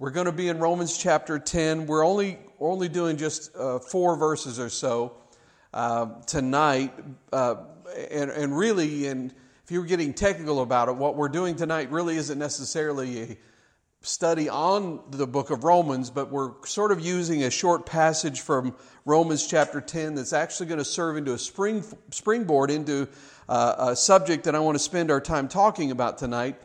We're going to be in Romans chapter 10. We're only, only doing just uh, four verses or so uh, tonight. Uh, and, and really, and if you were getting technical about it, what we're doing tonight really isn't necessarily a study on the book of Romans, but we're sort of using a short passage from Romans chapter 10 that's actually going to serve into a spring, springboard into uh, a subject that I want to spend our time talking about tonight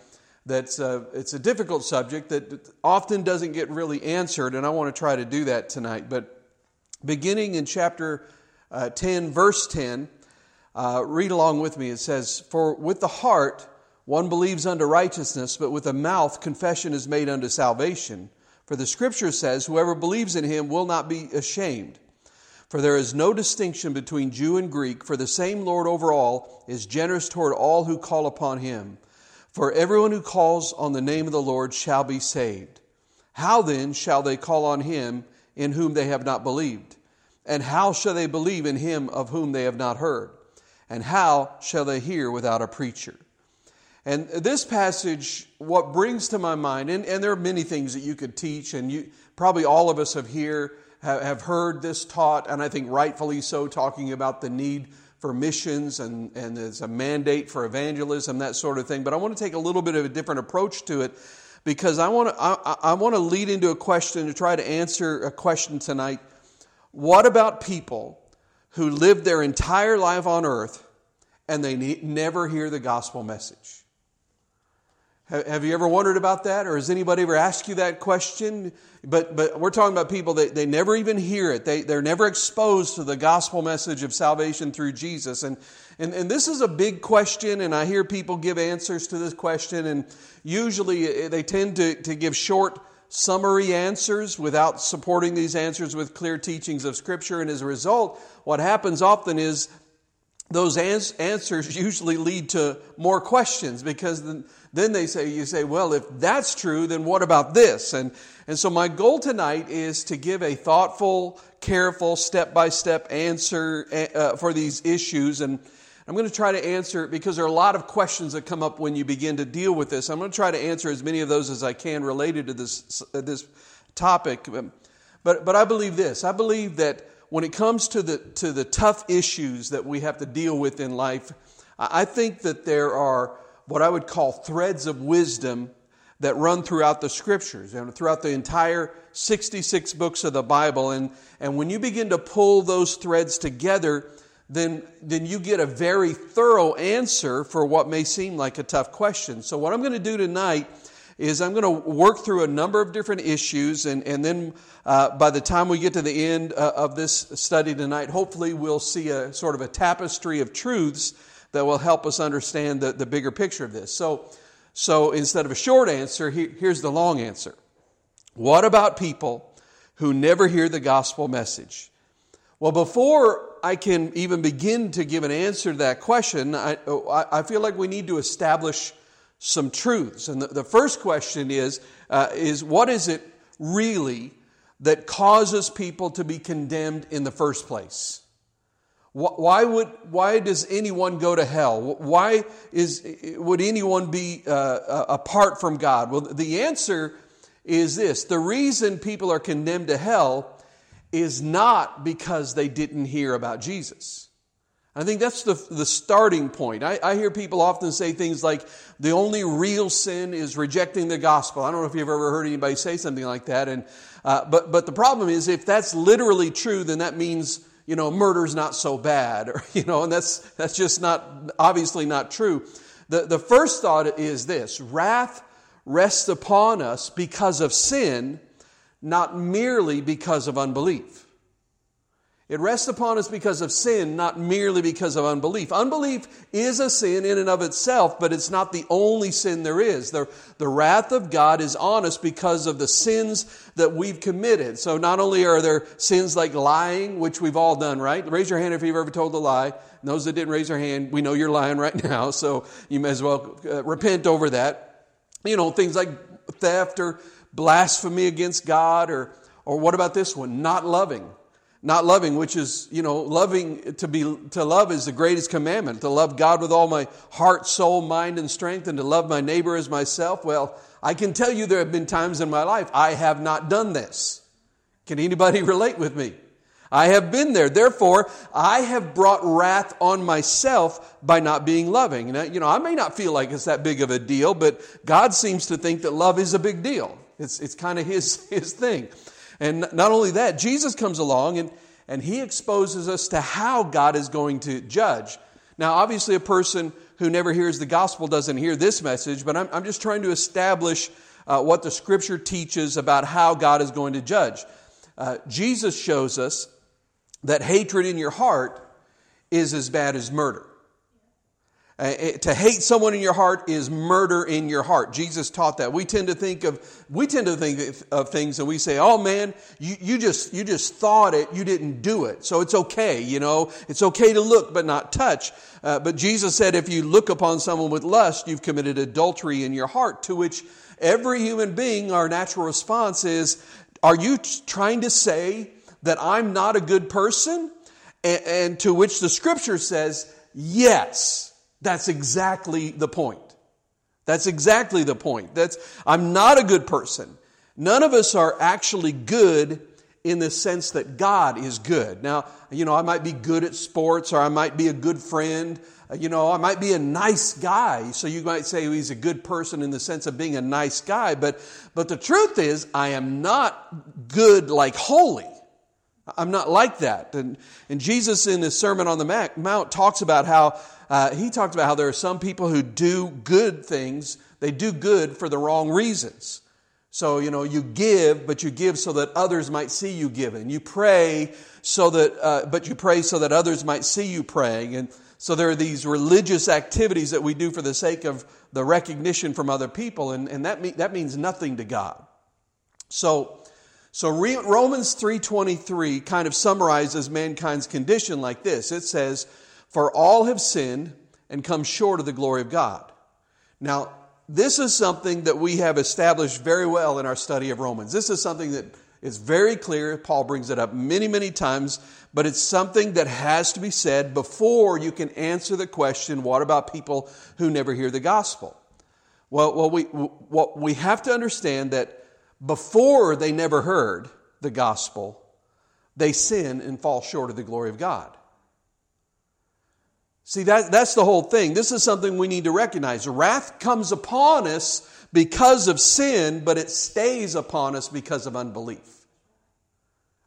that's a, uh, it's a difficult subject that often doesn't get really answered, and I want to try to do that tonight. But beginning in chapter uh, 10, verse 10, uh, read along with me. It says, For with the heart one believes unto righteousness, but with the mouth confession is made unto salvation. For the scripture says, Whoever believes in him will not be ashamed. For there is no distinction between Jew and Greek, for the same Lord over all is generous toward all who call upon him. For everyone who calls on the name of the Lord shall be saved. How then shall they call on him in whom they have not believed? And how shall they believe in him of whom they have not heard? And how shall they hear without a preacher? And this passage, what brings to my mind, and, and there are many things that you could teach, and you, probably all of us have here have, have heard this taught, and I think rightfully so, talking about the need for missions and, and there's a mandate for evangelism, that sort of thing. But I want to take a little bit of a different approach to it because I want to, I, I want to lead into a question to try to answer a question tonight. What about people who live their entire life on earth and they never hear the gospel message? Have you ever wondered about that? Or has anybody ever asked you that question? But, but we're talking about people that they never even hear it. They, they're never exposed to the gospel message of salvation through Jesus. And, and, and this is a big question, and I hear people give answers to this question, and usually eh, they tend to, to give short, summary answers without supporting these answers with clear teachings of Scripture. And as a result, what happens often is those ans- answers usually lead to more questions because then, then they say, you say, well, if that's true, then what about this? And, and so my goal tonight is to give a thoughtful, careful, step by step answer eh, uh, for these issues. And I'm going to try to answer because there are a lot of questions that come up when you begin to deal with this. I'm going to try to answer as many of those as I can related to this, uh, this topic. But, but I believe this I believe that when it comes to the, to the tough issues that we have to deal with in life, I think that there are what I would call threads of wisdom that run throughout the scriptures and throughout the entire 66 books of the Bible. And, and when you begin to pull those threads together, then, then you get a very thorough answer for what may seem like a tough question. So, what I'm going to do tonight is I'm going to work through a number of different issues, and, and then uh, by the time we get to the end uh, of this study tonight, hopefully we'll see a sort of a tapestry of truths that will help us understand the, the bigger picture of this. So, so instead of a short answer, here's the long answer. What about people who never hear the gospel message? Well, before I can even begin to give an answer to that question, I, I feel like we need to establish some truths. And the, the first question is, uh, is what is it really that causes people to be condemned in the first place? Why, would, why does anyone go to hell? Why is, would anyone be uh, apart from God? Well, the answer is this the reason people are condemned to hell is not because they didn't hear about Jesus. I think that's the, the starting point. I, I, hear people often say things like, the only real sin is rejecting the gospel. I don't know if you've ever heard anybody say something like that. And, uh, but, but the problem is, if that's literally true, then that means you know, murder's not so bad, or, you know, and that's, that's just not, obviously not true. The, the first thought is this wrath rests upon us because of sin, not merely because of unbelief. It rests upon us because of sin, not merely because of unbelief. Unbelief is a sin in and of itself, but it's not the only sin there is. The, the wrath of God is on us because of the sins that we've committed. So not only are there sins like lying, which we've all done, right? Raise your hand if you've ever told a lie. And those that didn't raise their hand, we know you're lying right now, so you may as well uh, repent over that. You know, things like theft or blasphemy against God, or, or what about this one? Not loving not loving, which is, you know, loving to be to love is the greatest commandment. To love God with all my heart, soul, mind, and strength, and to love my neighbor as myself. Well, I can tell you there have been times in my life I have not done this. Can anybody relate with me? I have been there. Therefore, I have brought wrath on myself by not being loving. Now, you know, I may not feel like it's that big of a deal, but God seems to think that love is a big deal. It's, it's kind of his, his thing. And not only that, Jesus comes along and, and he exposes us to how God is going to judge. Now, obviously, a person who never hears the gospel doesn't hear this message, but I'm, I'm just trying to establish uh, what the scripture teaches about how God is going to judge. Uh, Jesus shows us that hatred in your heart is as bad as murder. Uh, to hate someone in your heart is murder in your heart. Jesus taught that. We tend to think of we tend to think of things and we say, "Oh man, you, you just you just thought it, you didn't do it, so it's okay." You know, it's okay to look but not touch. Uh, but Jesus said, if you look upon someone with lust, you've committed adultery in your heart. To which every human being, our natural response is, "Are you trying to say that I'm not a good person? And, and to which the scripture says, yes, that's exactly the point. That's exactly the point. That's, I'm not a good person. None of us are actually good in the sense that God is good. Now, you know, I might be good at sports or I might be a good friend. Uh, you know, I might be a nice guy. So you might say he's a good person in the sense of being a nice guy. But, but the truth is, I am not good like holy. I'm not like that. And, and Jesus, in his Sermon on the Mount, talks about how uh, he talks about how there are some people who do good things. They do good for the wrong reasons. So, you know, you give, but you give so that others might see you giving. You pray so that, uh, but you pray so that others might see you praying. And so there are these religious activities that we do for the sake of the recognition from other people, and, and that, mean, that means nothing to God. So, so Romans 3:23 kind of summarizes mankind's condition like this. It says, "For all have sinned and come short of the glory of God." Now, this is something that we have established very well in our study of Romans. This is something that is very clear. Paul brings it up many, many times, but it's something that has to be said before you can answer the question, what about people who never hear the gospel? Well, well we, well, we have to understand that before they never heard the gospel, they sin and fall short of the glory of God. See, that, that's the whole thing. This is something we need to recognize. Wrath comes upon us because of sin, but it stays upon us because of unbelief.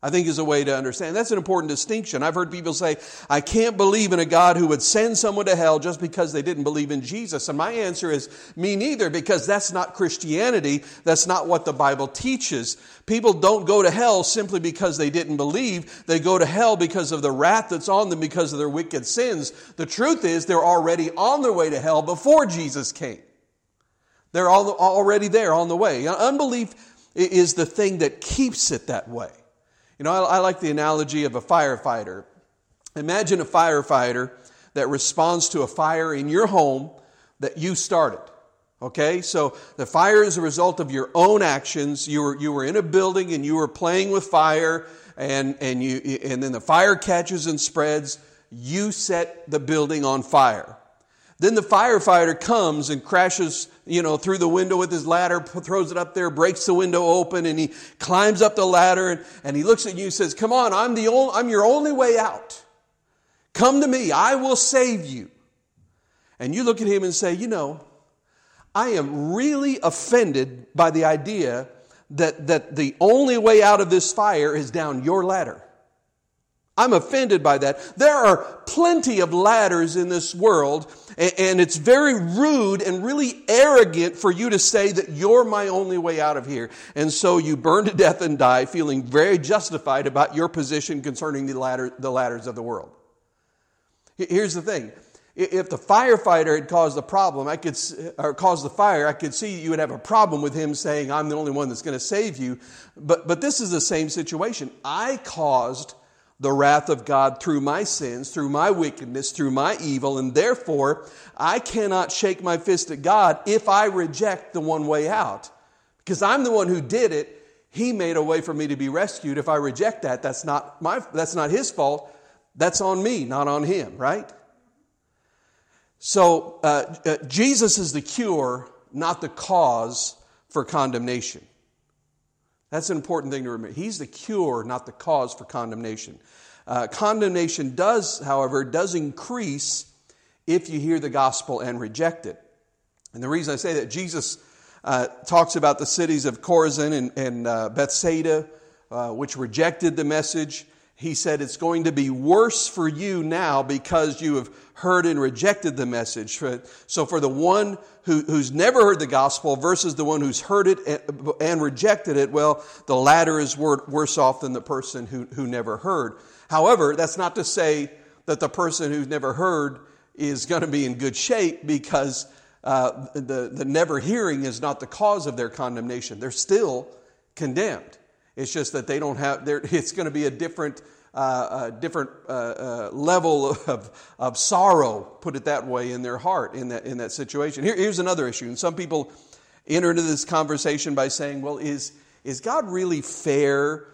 I think is a way to understand. That's an important distinction. I've heard people say, I can't believe in a God who would send someone to hell just because they didn't believe in Jesus. And my answer is, me neither, because that's not Christianity. That's not what the Bible teaches. People don't go to hell simply because they didn't believe. They go to hell because of the wrath that's on them because of their wicked sins. The truth is, they're already on their way to hell before Jesus came. They're already there on the way. Unbelief is the thing that keeps it that way. You know, I, I like the analogy of a firefighter. Imagine a firefighter that responds to a fire in your home that you started. Okay, so the fire is a result of your own actions. You were, you were in a building and you were playing with fire, and, and, you, and then the fire catches and spreads. You set the building on fire. Then the firefighter comes and crashes, you know, through the window with his ladder, throws it up there, breaks the window open, and he climbs up the ladder and, and he looks at you and says, Come on, I'm the only, I'm your only way out. Come to me, I will save you. And you look at him and say, You know, I am really offended by the idea that, that the only way out of this fire is down your ladder. I'm offended by that. There are plenty of ladders in this world, and it's very rude and really arrogant for you to say that you're my only way out of here. And so you burn to death and die feeling very justified about your position concerning the, ladder, the ladders of the world. Here's the thing. If the firefighter had caused the problem, I could, or caused the fire, I could see you would have a problem with him saying, I'm the only one that's going to save you. But, but this is the same situation. I caused the wrath of God through my sins, through my wickedness, through my evil, and therefore I cannot shake my fist at God if I reject the one way out. Because I'm the one who did it. He made a way for me to be rescued. If I reject that, that's not my that's not his fault. That's on me, not on him, right? So uh, uh, Jesus is the cure, not the cause for condemnation. That's an important thing to remember. He's the cure, not the cause for condemnation. Uh, condemnation does, however, does increase if you hear the gospel and reject it. And the reason I say that, Jesus uh, talks about the cities of Chorazin and, and uh, Bethsaida, uh, which rejected the message. He said, It's going to be worse for you now because you have heard and rejected the message. So, for the one who, who's never heard the gospel versus the one who's heard it and, rejected it, well, the latter is worse off than the person who, who never heard. However, that's not to say that the person who's never heard is going to be in good shape because uh, the, the never hearing is not the cause of their condemnation. They're still condemned. It's just that they don't have, it's going to be a different, uh, a different uh, uh, level of, of sorrow, put it that way, in their heart in that, in that situation. Here, here's another issue. And some people enter into this conversation by saying, well, is, is God really fair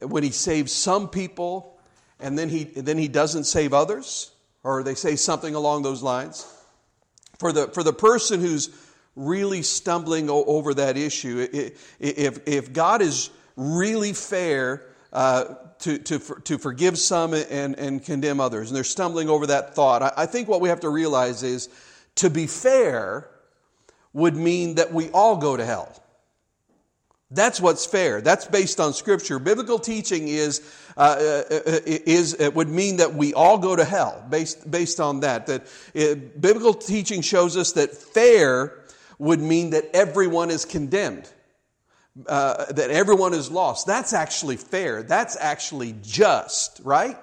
when he saves some people and then he, then he doesn't save others? Or they say something along those lines for the, for the person who's really stumbling over that issue, if, if God is really fair uh, to, to, to forgive some and, and condemn others, and they're stumbling over that thought, I, I think what we have to realize is to be fair would mean that we all go to hell. That's what's fair. That's based on Scripture. Biblical teaching is, uh, uh, uh is it would mean that we all go to hell based, based on that. That it, uh, biblical teaching shows us that fair would mean that everyone is condemned, uh, that everyone is lost. That's actually fair. That's actually just, right?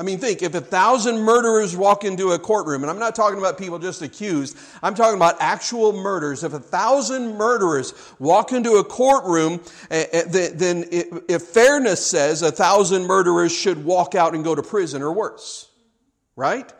I mean, think if a thousand murderers walk into a courtroom, and I'm not talking about people just accused, I'm talking about actual murders. If a thousand murderers walk into a courtroom, eh, eh, then if fairness says a thousand murderers should walk out and go to prison or worse, right?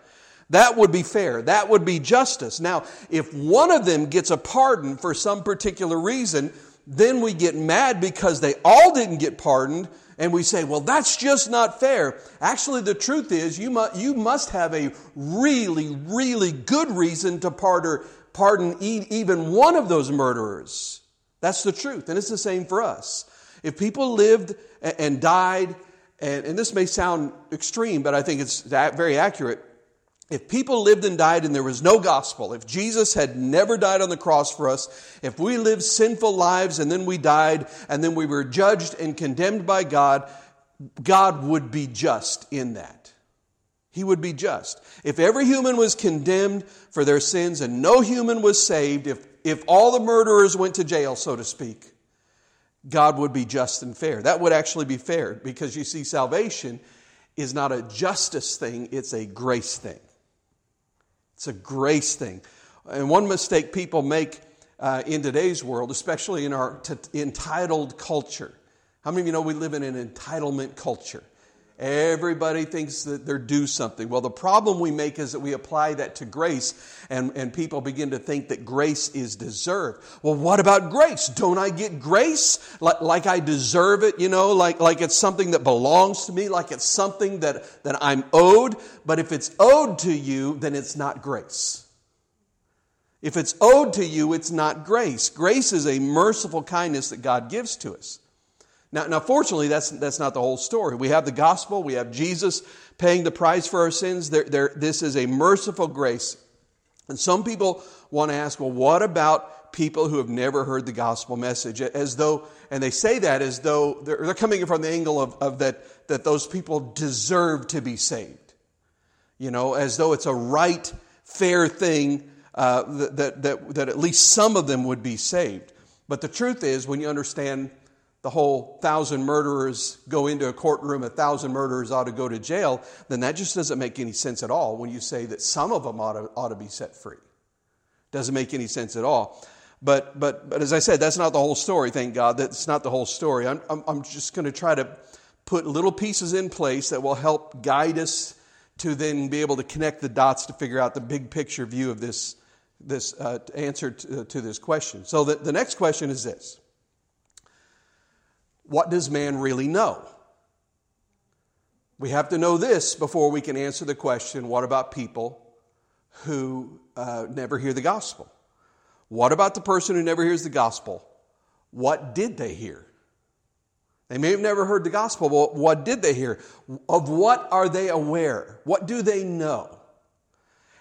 That would be fair. That would be justice. Now, if one of them gets a pardon for some particular reason, then we get mad because they all didn't get pardoned and we say, well, that's just not fair. Actually, the truth is, you must, you must have a really, really good reason to pardon, pardon even one of those murderers. That's the truth. And it's the same for us. If people lived and died, and, and this may sound extreme, but I think it's very accurate if people lived and died and there was no gospel, if Jesus had never died on the cross for us, if we lived sinful lives and then we died and then we were judged and condemned by God, God would be just in that. He would be just. If every human was condemned for their sins and no human was saved, if, if all the murderers went to jail, so to speak, God would be just and fair. That would actually be fair because you see, salvation is not a justice thing, it's a grace thing. It's a grace thing. And one mistake people make uh, in today's world, especially in our t- entitled culture. How many of you know we live in an entitlement culture? Everybody thinks that they're due something. Well, the problem we make is that we apply that to grace, and, and people begin to think that grace is deserved. Well, what about grace? Don't I get grace like, like I deserve it, you know, like, like it's something that belongs to me, like it's something that, that I'm owed? But if it's owed to you, then it's not grace. If it's owed to you, it's not grace. Grace is a merciful kindness that God gives to us. Now, now, fortunately, that's, that's not the whole story. We have the gospel, we have Jesus paying the price for our sins. There, there, this is a merciful grace. And some people want to ask, well, what about people who have never heard the gospel message? As though, and they say that as though they're, they're coming from the angle of, of that, that those people deserve to be saved. You know, as though it's a right, fair thing uh, that, that, that at least some of them would be saved. But the truth is, when you understand the whole thousand murderers go into a courtroom, a thousand murderers ought to go to jail, then that just doesn't make any sense at all when you say that some of them ought to, ought to be set free. Doesn't make any sense at all. But, but, but as I said, that's not the whole story, thank God. That's not the whole story. I'm, I'm, I'm just going to try to put little pieces in place that will help guide us to then be able to connect the dots to figure out the big picture view of this, this uh, answer to, to this question. So the, the next question is this what does man really know? We have to know this before we can answer the question what about people who uh, never hear the gospel? What about the person who never hears the gospel? what did they hear? They may have never heard the gospel, but what did they hear? Of what are they aware? What do they know?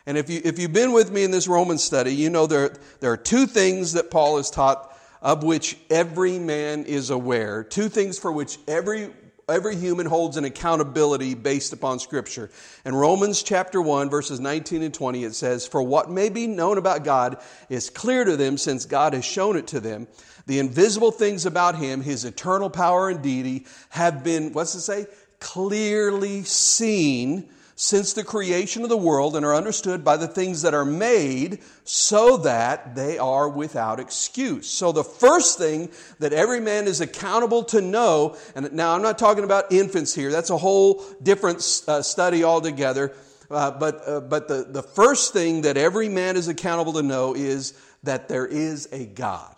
And if, you, if you've been with me in this Roman study, you know there, there are two things that Paul has taught of which every man is aware. Two things for which every every human holds an accountability based upon scripture. In Romans chapter 1 verses 19 and 20 it says, "For what may be known about God is clear to them since God has shown it to them. The invisible things about him, his eternal power and deity have been what's it say? clearly seen since the creation of the world and are understood by the things that are made so that they are without excuse. So the first thing that every man is accountable to know, and now I'm not talking about infants here, that's a whole different uh, study altogether. Uh, but uh, but the, the first thing that every man is accountable to know is that there is a God.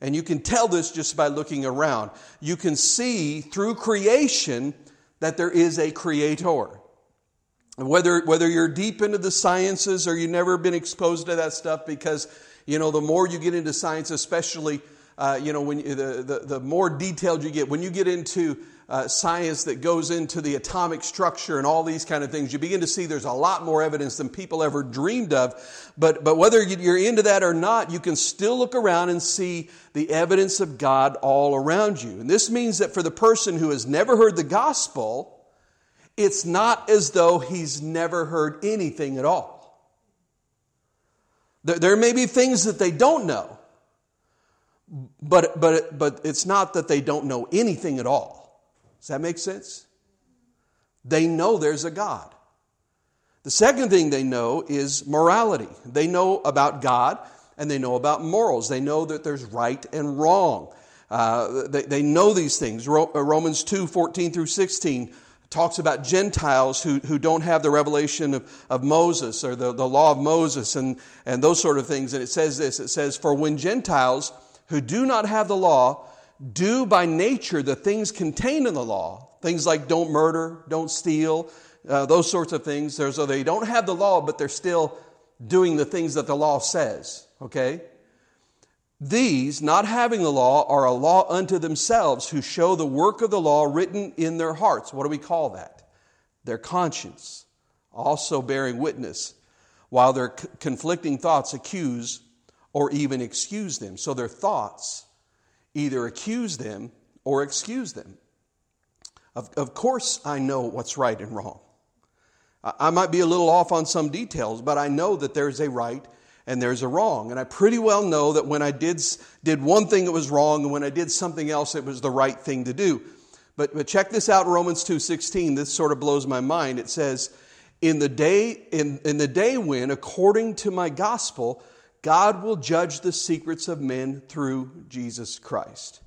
And you can tell this just by looking around. You can see through creation that there is a creator. Whether, whether you're deep into the sciences or you've never been exposed to that stuff because, you know, the more you get into science, especially, uh, you know, when you, the, the, the more detailed you get, when you get into uh, science that goes into the atomic structure and all these kind of things, you begin to see there's a lot more evidence than people ever dreamed of. But, but whether you're into that or not, you can still look around and see the evidence of God all around you. And this means that for the person who has never heard the gospel, it's not as though he's never heard anything at all. There, there may be things that they don't know, but, but, but it's not that they don't know anything at all. Does that make sense? They know there's a God. The second thing they know is morality. They know about God and they know about morals. They know that there's right and wrong. Uh, they, they know these things. Romans 2 14 through 16 talks about Gentiles who, who don't have the revelation of, of Moses or the, the law of Moses and, and those sort of things. And it says this it says, For when Gentiles who do not have the law do by nature the things contained in the law, things like don't murder, don't steal, uh, those sorts of things, so they don't have the law, but they're still doing the things that the law says, okay? These, not having the law, are a law unto themselves who show the work of the law written in their hearts. What do we call that? Their conscience, also bearing witness, while their conflicting thoughts accuse or even excuse them. So their thoughts either accuse them or excuse them. Of, of course, I know what's right and wrong. I might be a little off on some details, but I know that there's a right and there's a wrong. And I pretty well know that when I did, did one thing, it was wrong, and when I did something else, it was the right thing to do. But, but check this out, Romans 2.16. This sort of blows my mind. It says, in the day, in, in the day when, according to my gospel, God will judge the secrets of men through Jesus Christ.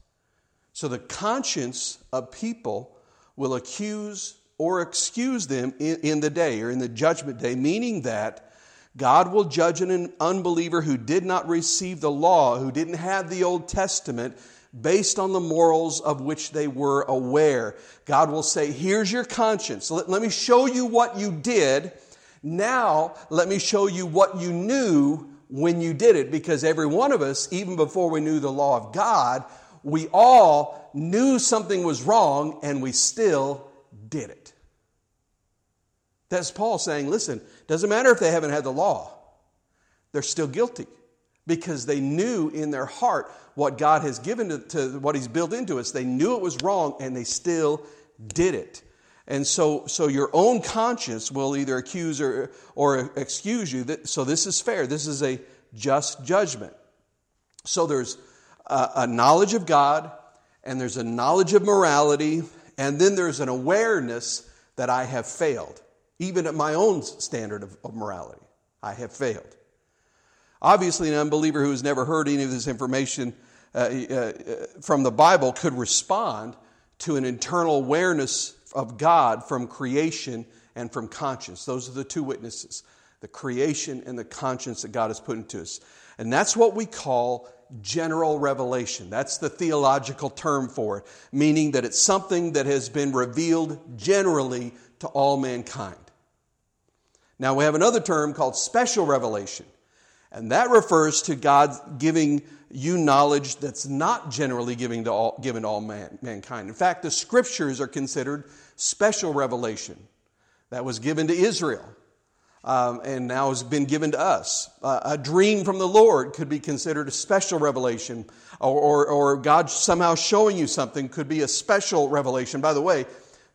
So the conscience of people will accuse or excuse them in, in the day or in the judgment day, meaning that God will judge an unbeliever who did not receive the law, who didn't have the Old Testament, based on the morals of which they were aware. God will say, Here's your conscience. Let, let me show you what you did. Now, let me show you what you knew when you did it. Because every one of us, even before we knew the law of God, we all knew something was wrong and we still did it. That's Paul saying, listen, doesn't matter if they haven't had the law, they're still guilty because they knew in their heart what God has given to, to, what He's built into us. They knew it was wrong and they still did it. And so, so your own conscience will either accuse or, or excuse you. So this is fair. This is a just judgment. So there's a, a knowledge of God, and there's a knowledge of morality, and then there's an awareness that I have failed even at my own standard of, of morality. I have failed. Obviously, an unbeliever who has never heard any of this information uh, uh, from the Bible could respond to an internal awareness of God from creation and from conscience. Those are the two witnesses the creation and the conscience that God has put into us. And that's what we call general revelation. That's the theological term for it, meaning that it's something that has been revealed generally to all mankind. Now we have another term called special revelation. And that refers to God giving you knowledge that's not generally given to all, given to all man, mankind. In fact, the scriptures are considered special revelation that was given to Israel um, and now has been given to us. Uh, a dream from the Lord could be considered a special revelation, or, or, or God somehow showing you something could be a special revelation. By the way,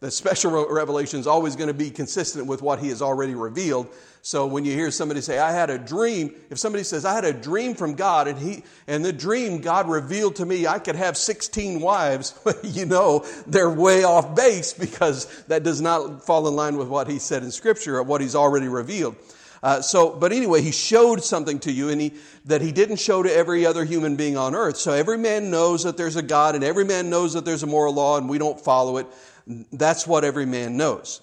the special revelation is always going to be consistent with what he has already revealed. So when you hear somebody say, I had a dream, if somebody says, I had a dream from God and he, and the dream God revealed to me I could have 16 wives, you know, they're way off base because that does not fall in line with what he said in scripture or what he's already revealed. Uh, so, but anyway, he showed something to you and he, that he didn't show to every other human being on earth. So every man knows that there's a God and every man knows that there's a moral law and we don't follow it. That's what every man knows.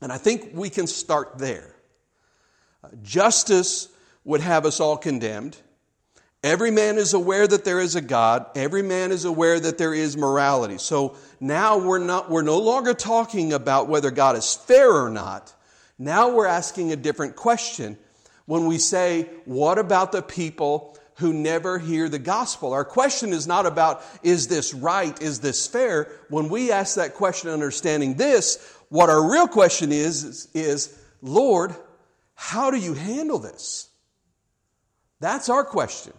And I think we can start there. Justice would have us all condemned. Every man is aware that there is a God. Every man is aware that there is morality. So now we're not, we're no longer talking about whether God is fair or not. Now we're asking a different question when we say, what about the people who never hear the gospel. Our question is not about, is this right? Is this fair? When we ask that question understanding this, what our real question is, is, Lord, how do you handle this? That's our question.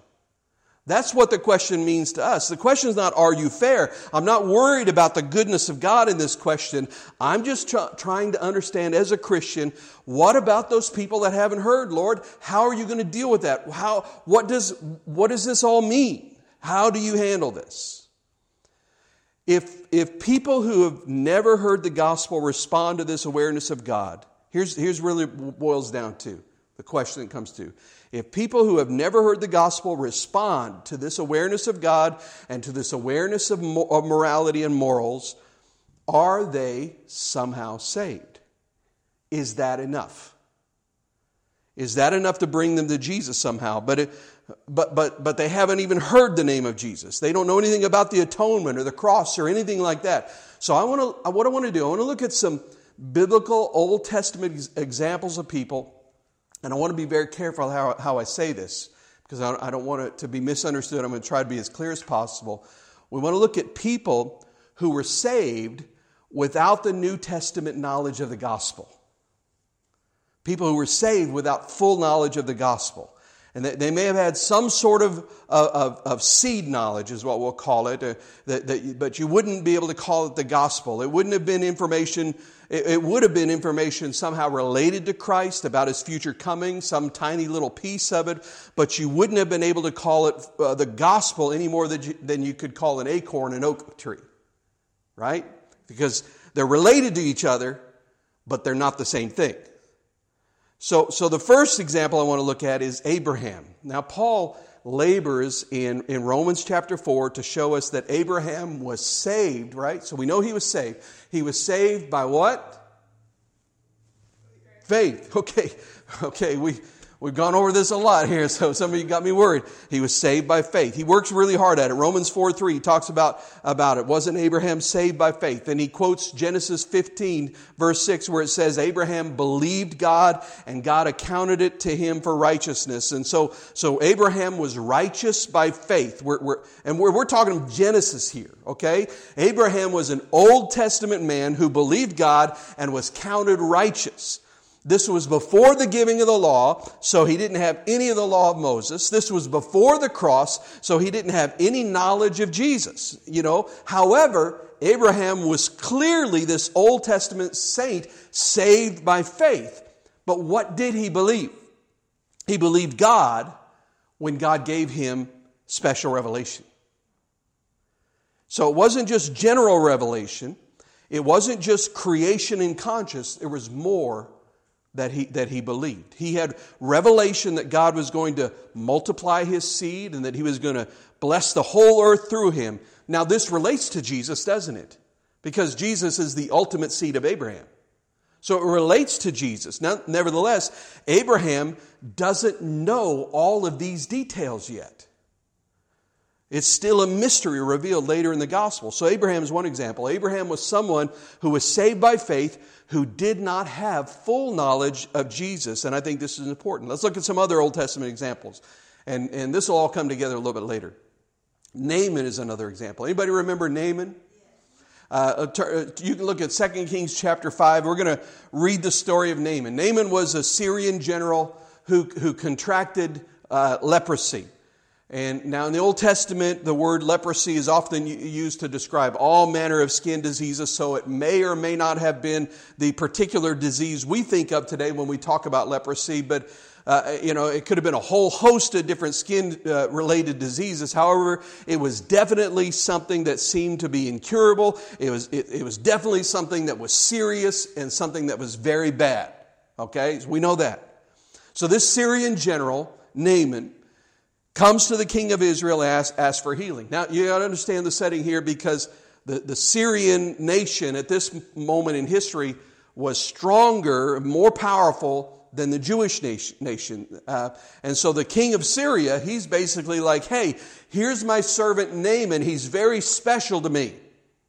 That's what the question means to us. The question is not, are you fair? I'm not worried about the goodness of God in this question. I'm just tr- trying to understand as a Christian, what about those people that haven't heard, Lord? How are you going to deal with that? How, what does, what does this all mean? How do you handle this? If, if people who have never heard the gospel respond to this awareness of God, here's, here's really boils down to the question that comes to. If people who have never heard the gospel respond to this awareness of God and to this awareness of, morality and morals, are they somehow saved? Is that enough? Is that enough to bring them to Jesus somehow? But, it, but, but, but they haven't even heard the name of Jesus. They don't know anything about the atonement or the cross or anything like that. So I want to, what I want to do, I want to look at some biblical Old Testament examples of people and I want to be very careful how, how I say this because I, I don't want it to be misunderstood. I'm going to try to be as clear as possible. We want to look at people who were saved without the New Testament knowledge of the gospel. People who were saved without full knowledge of the gospel. And they, may have had some sort of, of, of seed knowledge, is what we'll call it, uh, that, that, but you wouldn't be able to call it the gospel. It wouldn't have been information, it, it would have been information somehow related to Christ about his future coming, some tiny little piece of it, but you wouldn't have been able to call it uh, the gospel any more than you, than you could call an acorn an oak tree, right? Because they're related to each other, but they're not the same thing. So, so the first example I want to look at is Abraham. Now, Paul labors in, in Romans chapter 4 to show us that Abraham was saved, right? So we know he was saved. He was saved by what? Faith. Okay, okay, we, We've gone over this a lot here, so some of you got me worried. He was saved by faith. He works really hard at it. Romans 4 3 talks about, about it. Wasn't Abraham saved by faith? And he quotes Genesis 15, verse 6, where it says, Abraham believed God and God accounted it to him for righteousness. And so, so Abraham was righteous by faith. We're, we're, and we're, we're talking Genesis here, okay? Abraham was an Old Testament man who believed God and was counted righteous. This was before the giving of the law, so he didn't have any of the law of Moses. This was before the cross, so he didn't have any knowledge of Jesus. You know, however, Abraham was clearly this Old Testament saint saved by faith. But what did he believe? He believed God when God gave him special revelation. So it wasn't just general revelation. It wasn't just creation in conscious. There was more that he, that he believed. He had revelation that God was going to multiply his seed and that he was going to bless the whole earth through him. Now, this relates to Jesus, doesn't it? Because Jesus is the ultimate seed of Abraham. So it relates to Jesus. Now, nevertheless, Abraham doesn't know all of these details yet. It's still a mystery revealed later in the gospel. So Abraham is one example. Abraham was someone who was saved by faith who did not have full knowledge of Jesus. And I think this is important. Let's look at some other Old Testament examples. And, and this will all come together a little bit later. Naaman is another example. Anybody remember Naaman? Uh, uh you can look at 2 Kings chapter 5. We're going to read the story of Naaman. Naaman was a Syrian general who, who contracted uh, leprosy. And now in the Old Testament, the word leprosy is often used to describe all manner of skin diseases, so it may or may not have been the particular disease we think of today when we talk about leprosy, but uh, you know, it could have been a whole host of different skin uh, related diseases. However, it was definitely something that seemed to be incurable. It was, it, it was definitely something that was serious and something that was very bad. Okay, we know that. So this Syrian general, Naaman, comes to the king of Israel, asks, asks for healing. Now, you got to understand the setting here because the, the Syrian nation at this moment in history was stronger, more powerful than the Jewish nation. Uh, and so the king of Syria, he's basically like, hey, here's my servant Naaman. He's very special to me.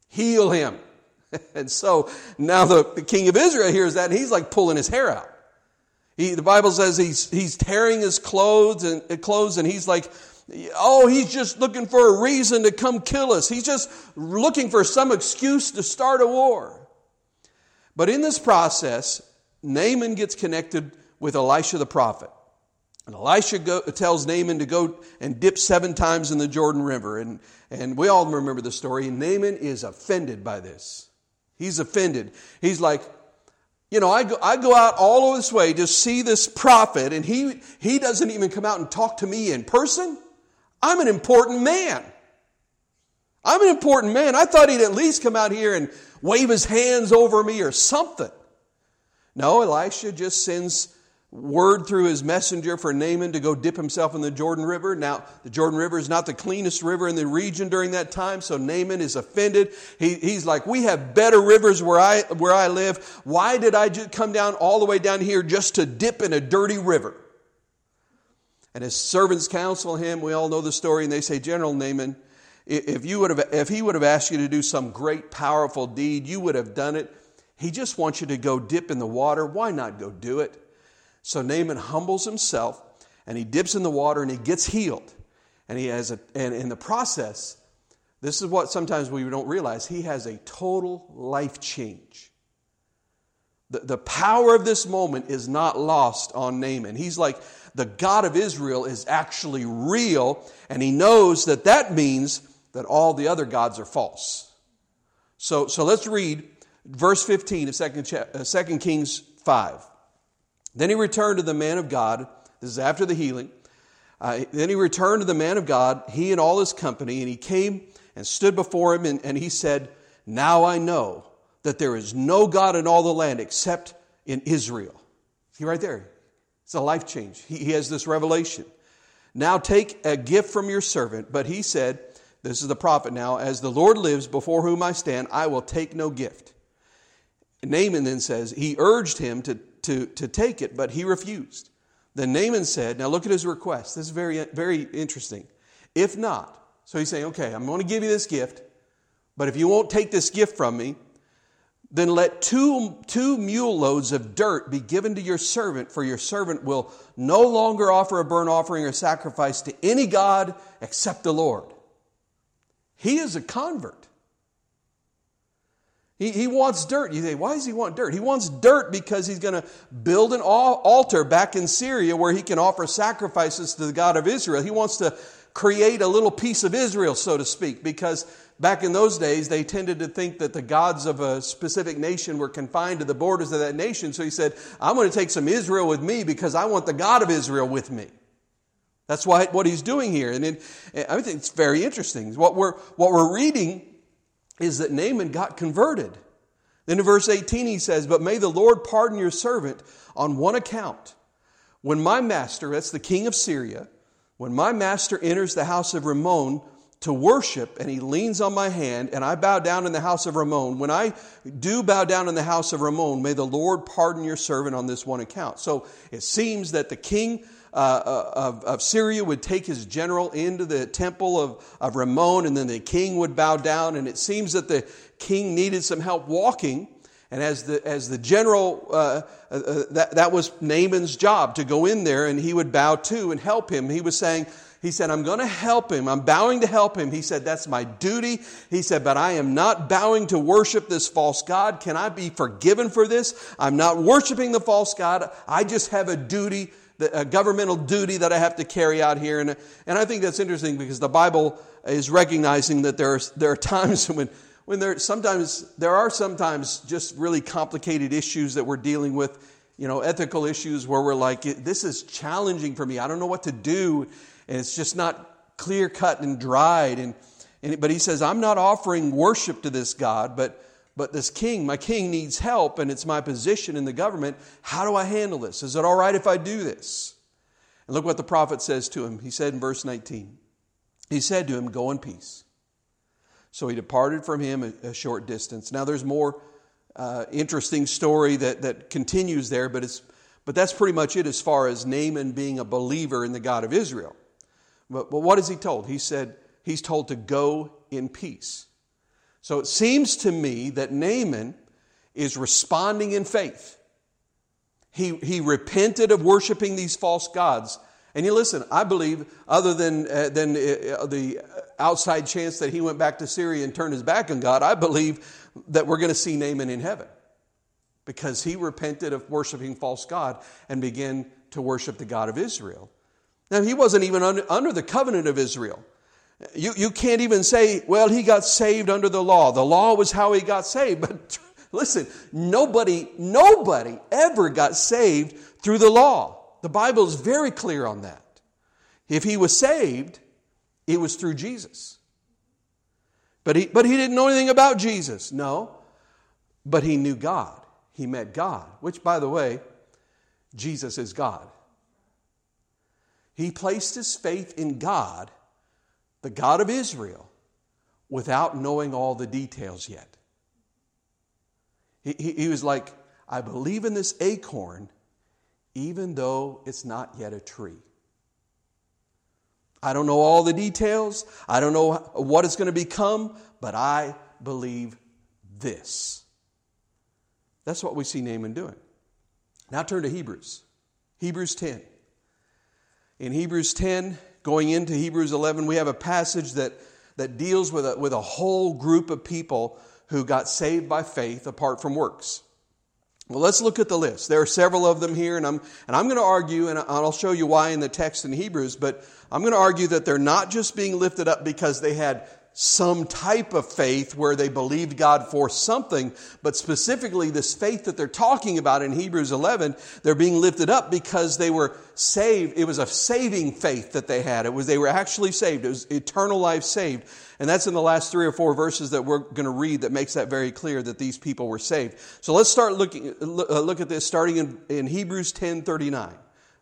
Heal him. and so now the, the king of Israel hears that and he's like pulling his hair out. He, the Bible says he's, he's tearing his clothes and, uh, clothes and he's like, oh, he's just looking for a reason to come kill us. He's just looking for some excuse to start a war. But in this process, Naaman gets connected with Elisha the prophet. And Elisha go, tells Naaman to go and dip seven times in the Jordan River. And, and we all remember the story. And Naaman is offended by this. He's offended. He's like, you know, I go, I go out all over this way to see this prophet, and he, he doesn't even come out and talk to me in person. I'm an important man. I'm an important man. I thought he'd at least come out here and wave his hands over me or something. No, Elisha just sends word through his messenger for Naaman to go dip himself in the Jordan River. Now, the Jordan River is not the cleanest river in the region during that time, so Naaman is offended. He, he's like, We have better rivers where I, where I live. Why did I just come down all the way down here just to dip in a dirty river? And his servants counsel him. We all know the story, and they say, General Naaman, if, you would have, if he would have asked you to do some great, powerful deed, you would have done it. He just wants you to go dip in the water. Why not go do it? So Naaman humbles himself and he dips in the water and he gets healed. And he has a, and in the process, this is what sometimes we don't realize. He has a total life change. The, the power of this moment is not lost on Naaman. He's like, the God of Israel is actually real, and he knows that that means that all the other gods are false. So, so let's read verse 15 of 2 uh, Kings 5. Then he returned to the man of God. This is after the healing. Uh, then he returned to the man of God, he and all his company, and he came and stood before him, and, and he said, Now I know that there is no God in all the land except in Israel. See right there. It's a life change. He, he has this revelation. Now take a gift from your servant. But he said, This is the prophet now, as the Lord lives before whom I stand, I will take no gift. Naaman then says, He urged him to to, to take it, but he refused. Then Naaman said, Now look at his request. This is very, very interesting. If not, so he's saying, Okay, I'm going to give you this gift, but if you won't take this gift from me, then let two, two mule loads of dirt be given to your servant, for your servant will no longer offer a burnt offering or sacrifice to any God except the Lord. He is a convert. He, he wants dirt. You say, why does he want dirt? He wants dirt because he's going to build an altar back in Syria where he can offer sacrifices to the God of Israel. He wants to create a little piece of Israel, so to speak, because back in those days they tended to think that the gods of a specific nation were confined to the borders of that nation. So he said, I'm going to take some Israel with me because I want the God of Israel with me. That's why, what he's doing here. And it, I think it's very interesting. What we're, what we're reading is that Naaman got converted. Then in verse 18 he says, But may the Lord pardon your servant on one account. When my master, that's the king of Syria, when my master enters the house of Rimmon to worship and he leans on my hand and I bow down in the house of Rimmon, when I do bow down in the house of Rimmon, may the Lord pardon your servant on this one account. So it seems that the king uh, of, of, Syria would take his general into the temple of, of Rimmon, and then the king would bow down. And it seems that the king needed some help walking. And as the, as the general, uh, uh, uh, that, that was Naaman's job to go in there and he would bow to and help him. He was saying, he said, I'm going to help him. I'm bowing to help him. He said, That's my duty. He said, But I am not bowing to worship this false God. Can I be forgiven for this? I'm not worshiping the false God. I just have a duty, a uh, governmental duty that I have to carry out here. And, and I think that's interesting because the Bible is recognizing that there are, there are times when, when there sometimes there are sometimes just really complicated issues that we're dealing with you know ethical issues where we're like this is challenging for me i don't know what to do and it's just not clear cut and dried. And, and, but he says, I'm not offering worship to this God, but, but this king, my king needs help, and it's my position in the government. How do I handle this? Is it all right if I do this? And look what the prophet says to him. He said in verse 19, He said to him, Go in peace. So he departed from him a, a short distance. Now there's more uh, interesting story that, that continues there, but, it's, but that's pretty much it as far as Naaman being a believer in the God of Israel. But, but what is he told? He said he's told to go in peace. So it seems to me that Naaman is responding in faith. He, he repented of worshiping these false gods. And you listen, I believe, other than, uh, than uh, the outside chance that he went back to Syria and turned his back on God, I believe that we're going to see Naaman in heaven because he repented of worshiping false God and began to worship the God of Israel. Now, he wasn't even under, under the covenant of Israel. You, you can't even say, well, he got saved under the law. The law was how he got saved. But listen, nobody, nobody ever got saved through the law. The Bible is very clear on that. If he was saved, it was through Jesus. But he, but he didn't know anything about Jesus. No. But he knew God. He met God, which, by the way, Jesus is God. He placed his faith in God, the God of Israel, without knowing all the details yet. He, he, he, was like, I believe in this acorn, even though it's not yet a tree. I don't know all the details, I don't know what it's going to become, but I believe this. That's what we see Naaman doing. Now turn to Hebrews. Hebrews 10. In Hebrews 10, going into Hebrews 11, we have a passage that, that deals with a, with a whole group of people who got saved by faith apart from works. Well, let's look at the list. There are several of them here, and I'm, and I'm going to argue, and I'll show you why in the text in Hebrews, but I'm going to argue that they're not just being lifted up because they had some type of faith where they believed God for something, but specifically this faith that they're talking about in Hebrews 11, they're being lifted up because they were saved. It was a saving faith that they had. It was, they were actually saved. It was eternal life saved. And that's in the last three or four verses that we're going to read that makes that very clear that these people were saved. So let's start looking, look uh, at this starting in, in Hebrews 10 39.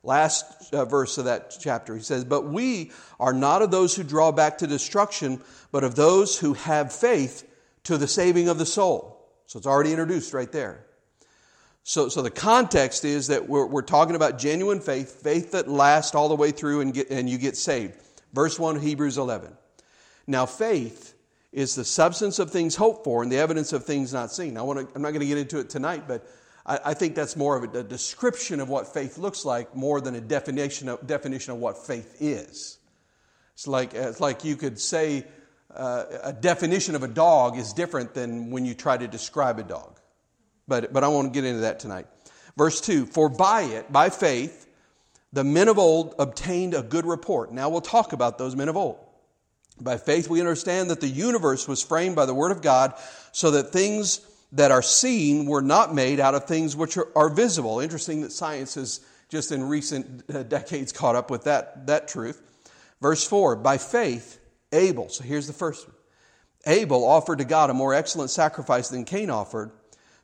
Last uh, verse of that chapter, he says, But we are not of those who draw back to destruction, but of those who have faith to the saving of the soul. So it's already introduced right there. So, so the context is that we're, we're talking about genuine faith, faith that lasts all the way through and, get, and you get saved. Verse 1, Hebrews 11. Now, faith is the substance of things hoped for and the evidence of things not seen. I want to, I'm not going to get into it tonight, but I, I think that's more of a, a, description of what faith looks like more than a definition of, definition of what faith is. It's like, it's like you could say uh, a definition of a dog is different than when you try to describe a dog. But, but I won't get into that tonight. Verse 2 For by it, by faith, the men of old obtained a good report. Now we'll talk about those men of old. By faith, we understand that the universe was framed by the Word of God so that things that are seen were not made out of things which are, are visible. Interesting that science has just in recent uh, decades caught up with that, that truth. Verse 4 By faith, Abel, so here's the first one Abel offered to God a more excellent sacrifice than Cain offered.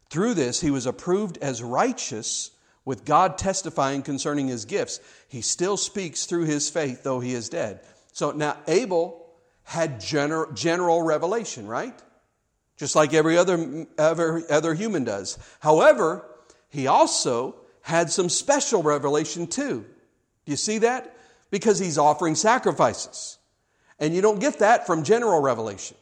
Through this, he was approved as righteous, with God testifying concerning his gifts. He still speaks through his faith, though he is dead. So now, Abel had general, general revelation, right? Just like every other, other, other human does. However, he also had some special revelation too. Do you see that? Because he's offering sacrifices. And you don't get that from general revelation.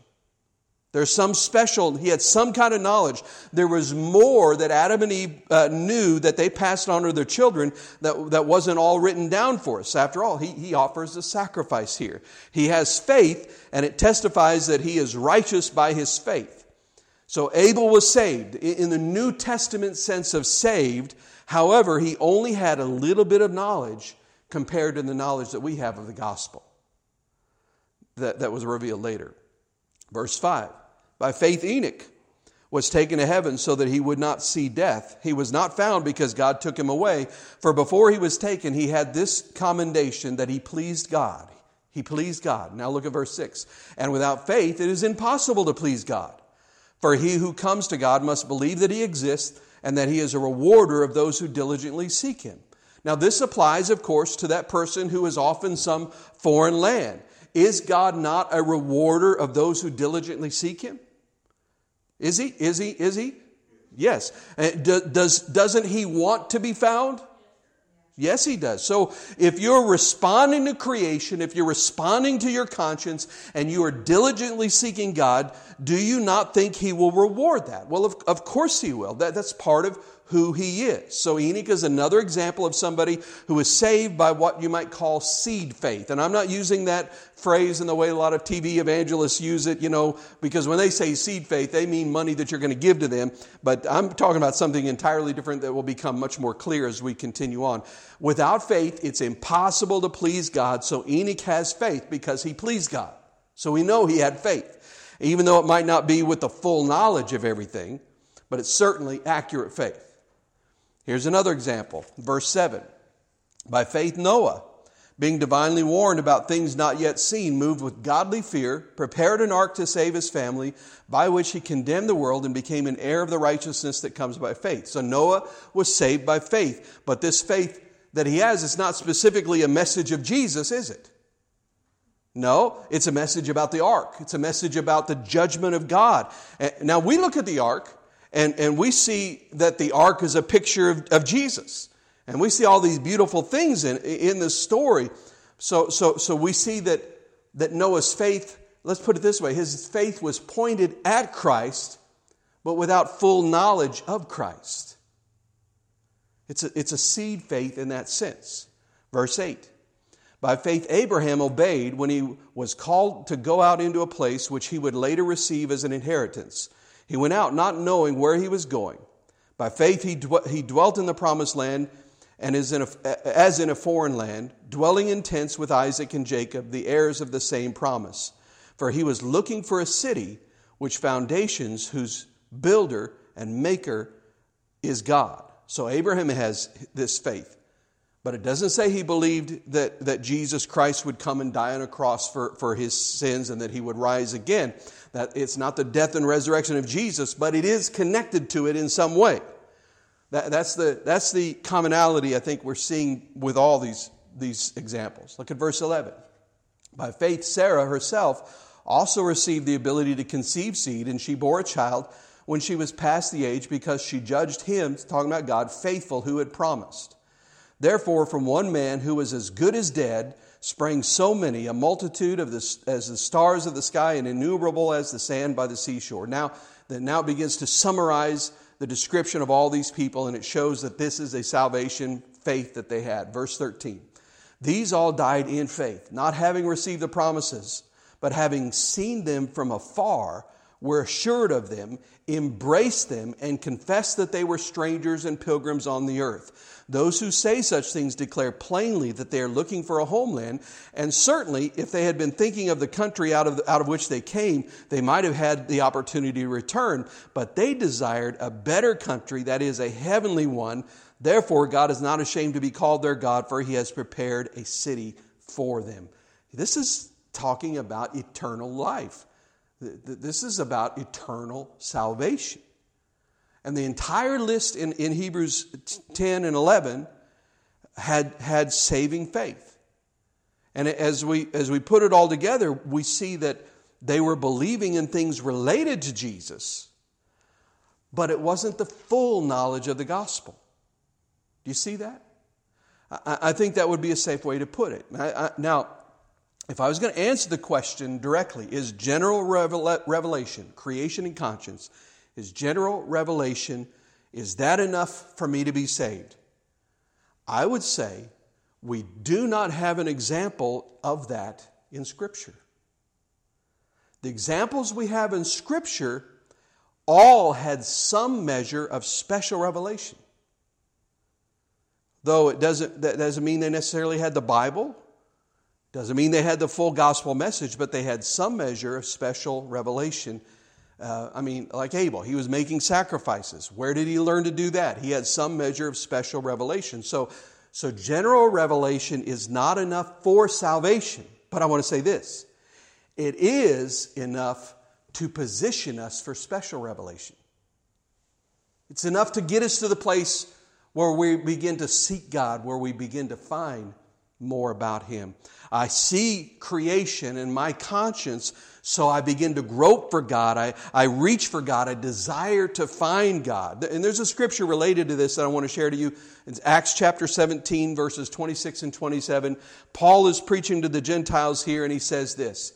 There's some special, he had some kind of knowledge. There was more that Adam and Eve uh, knew that they passed on to their children that, that wasn't all written down for us. After all, he, he offers a sacrifice here. He has faith, and it testifies that he is righteous by his faith. So Abel was saved. In the New Testament sense of saved, however, he only had a little bit of knowledge compared to the knowledge that we have of the gospel that, that was revealed later. Verse 5. By faith, Enoch was taken to heaven so that he would not see death. He was not found because God took him away. For before he was taken, he had this commendation that he pleased God. He pleased God. Now look at verse 6. And without faith, it is impossible to please God. For he who comes to God must believe that he exists and that he is a rewarder of those who diligently seek him. Now, this applies, of course, to that person who is off in some foreign land. Is God not a rewarder of those who diligently seek him? Is he? Is he? Is he? Yes. Uh, does, doesn't he want to be found? Yes, he does. So if you're responding to creation, if you're responding to your conscience, and you are diligently seeking God, do you not think he will reward that? Well, of, of course he will. That, that's part of who he is. So Enoch is another example of somebody who is saved by what you might call seed faith. And I'm not using that phrase in the way a lot of TV evangelists use it, you know, because when they say seed faith, they mean money that you're going to give to them. But I'm talking about something entirely different that will become much more clear as we continue on. Without faith, it's impossible to please God. So Enoch has faith because he pleased God. So we know he had faith. Even though it might not be with the full knowledge of everything, but it's certainly accurate faith. Here's another example, verse 7. By faith, Noah, being divinely warned about things not yet seen, moved with godly fear, prepared an ark to save his family, by which he condemned the world and became an heir of the righteousness that comes by faith. So Noah was saved by faith. But this faith that he has is not specifically a message of Jesus, is it? No, it's a message about the ark. It's a message about the judgment of God. Now we look at the ark and, and we see that the ark is a picture of, of Jesus. And we see all these beautiful things in, in this story. So, so, so we see that, that Noah's faith, let's put it this way, his faith was pointed at Christ, but without full knowledge of Christ. It's a, it's a seed faith in that sense. Verse 8. By faith, Abraham obeyed when he was called to go out into a place which he would later receive as an inheritance. He went out not knowing where he was going. By faith, he, he dwelt in the promised land and is in a, as in a foreign land, dwelling in tents with Isaac and Jacob, the heirs of the same promise. For he was looking for a city which foundations, whose builder and maker is God. So Abraham has this faith. But it doesn't say he believed that, that Jesus Christ would come and die on a cross for, for his sins and that he would rise again. That it's not the death and resurrection of Jesus, but it is connected to it in some way. That, that's, the, that's the commonality I think we're seeing with all these, these examples. Look at verse 11. By faith, Sarah herself also received the ability to conceive seed, and she bore a child when she was past the age because she judged him, talking about God, faithful who had promised. Therefore, from one man who was as good as dead sprang so many, a multitude of the, as the stars of the sky and innumerable as the sand by the seashore. Now, that now begins to summarize the description of all these people, and it shows that this is a salvation faith that they had. Verse 13. These all died in faith, not having received the promises, but having seen them from afar, were assured of them, embraced them, and confessed that they were strangers and pilgrims on the earth. Those who say such things declare plainly that they are looking for a homeland, and certainly if they had been thinking of the country out of, out of which they came, they might have had the opportunity to return, but they desired a better country, that is, a heavenly one. Therefore, God is not ashamed to be called their God, for he has prepared a city for them. This is talking about eternal life. This is about eternal salvation. And the entire list in, in Hebrews 10 and 11 had, had saving faith. And as we, as we put it all together, we see that they were believing in things related to Jesus, but it wasn't the full knowledge of the gospel. Do you see that? I, I think that would be a safe way to put it. I, I, now, if I was going to answer the question directly, is general revelation, creation and conscience, is general revelation, is that enough for me to be saved? I would say we do not have an example of that in Scripture. The examples we have in Scripture all had some measure of special revelation. Though it doesn't, that doesn't mean they necessarily had the Bible, doesn't mean they had the full gospel message, but they had some measure of special revelation. Uh, I mean, like Abel, he was making sacrifices. Where did he learn to do that? He had some measure of special revelation. So, so general revelation is not enough for salvation. But I want to say this it is enough to position us for special revelation. It's enough to get us to the place where we begin to seek God, where we begin to find more about Him. I see creation in my conscience, so I begin to grope for God. I, I reach for God. I desire to find God. And there's a scripture related to this that I want to share to you. It's Acts chapter 17, verses 26 and 27. Paul is preaching to the Gentiles here, and he says this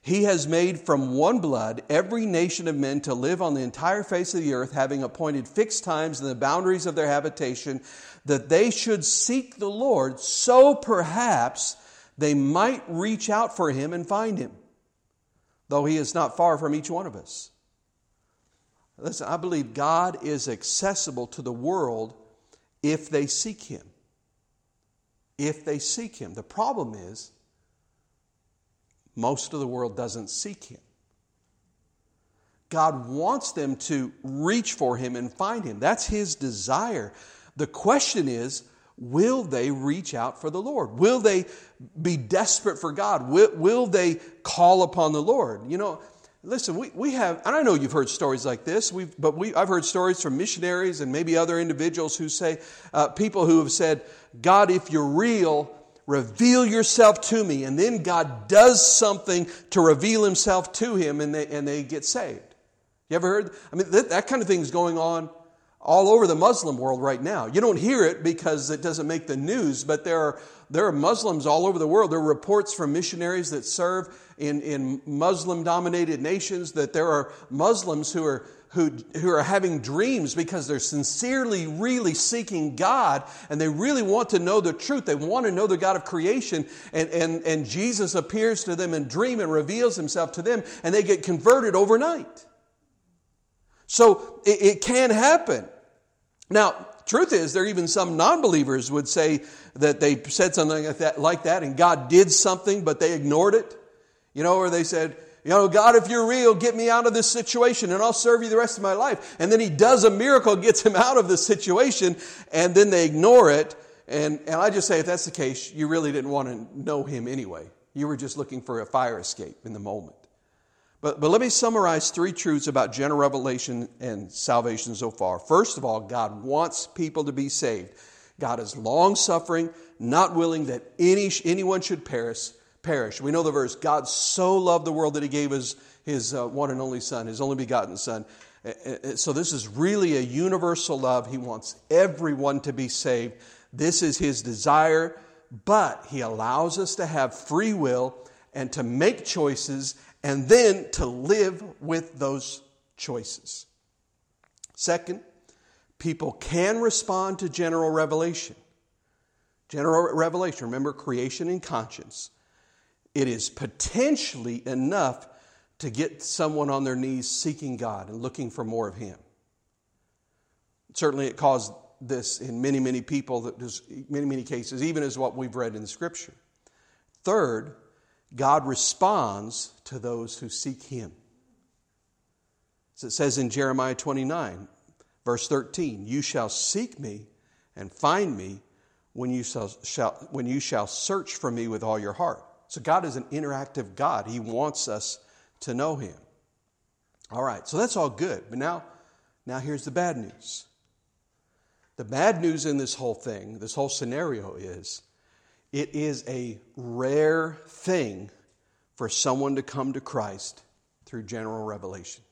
he has made from one blood every nation of men to live on the entire face of the earth, having appointed fixed times and the boundaries of their habitation, that they should seek the Lord, so perhaps they might reach out for him and find him, though he is not far from each one of us. Listen, I believe God is accessible to the world if they seek him. If they seek him. The problem is, most of the world doesn't seek Him. God wants them to reach for Him and find Him. That's His desire. The question is, will they reach out for the Lord? Will they be desperate for God? Will, will they call upon the Lord? You know, listen, we, we have, and I know you've heard stories like this, we've, but we, I've heard stories from missionaries and maybe other individuals who say, uh, people who have said, God, if you're real, reveal yourself to me. And then God does something to reveal himself to him and they, and they get saved. You ever heard? I mean, that, that kind of thing is going on all over the Muslim world right now. You don't hear it because it doesn't make the news, but there are, there are Muslims all over the world. There are reports from missionaries that serve in, in Muslim dominated nations that there are Muslims who are who, who are having dreams because they're sincerely, really seeking God and they really want to know the truth. They want to know the God of creation. And, and, and Jesus appears to them in dream and reveals himself to them and they get converted overnight. So it, it can happen. Now, truth is, there are even some non believers would say that they said something like that, like that and God did something, but they ignored it. You know, or they said, you know, God, if you're real, get me out of this situation and I'll serve you the rest of my life. And then he does a miracle, gets him out of the situation, and then they ignore it. And, and I just say, if that's the case, you really didn't want to know him anyway. You were just looking for a fire escape in the moment. But, but let me summarize three truths about general revelation and salvation so far. First of all, God wants people to be saved. God is long suffering, not willing that any, anyone should perish, perish. We know the verse God so loved the world that he gave his, his uh, one and only Son, his only begotten Son. So, this is really a universal love. He wants everyone to be saved. This is his desire, but he allows us to have free will and to make choices and then to live with those choices. Second, people can respond to general revelation. General revelation, remember creation and conscience it is potentially enough to get someone on their knees seeking God and looking for more of Him. Certainly, it caused this in many, many people, that many, many cases, even as what we've read in the Scripture. Third, God responds to those who seek Him. As it says in Jeremiah 29, verse 13, You shall seek me and find me when you shall, shall, when you shall search for me with all your heart. So God is an interactive God. He wants us to know Him. All right, so that's all good. But now, now here's the bad news. The bad news in this whole thing, this whole scenario is it is a rare thing for someone to come to Christ through general revelation.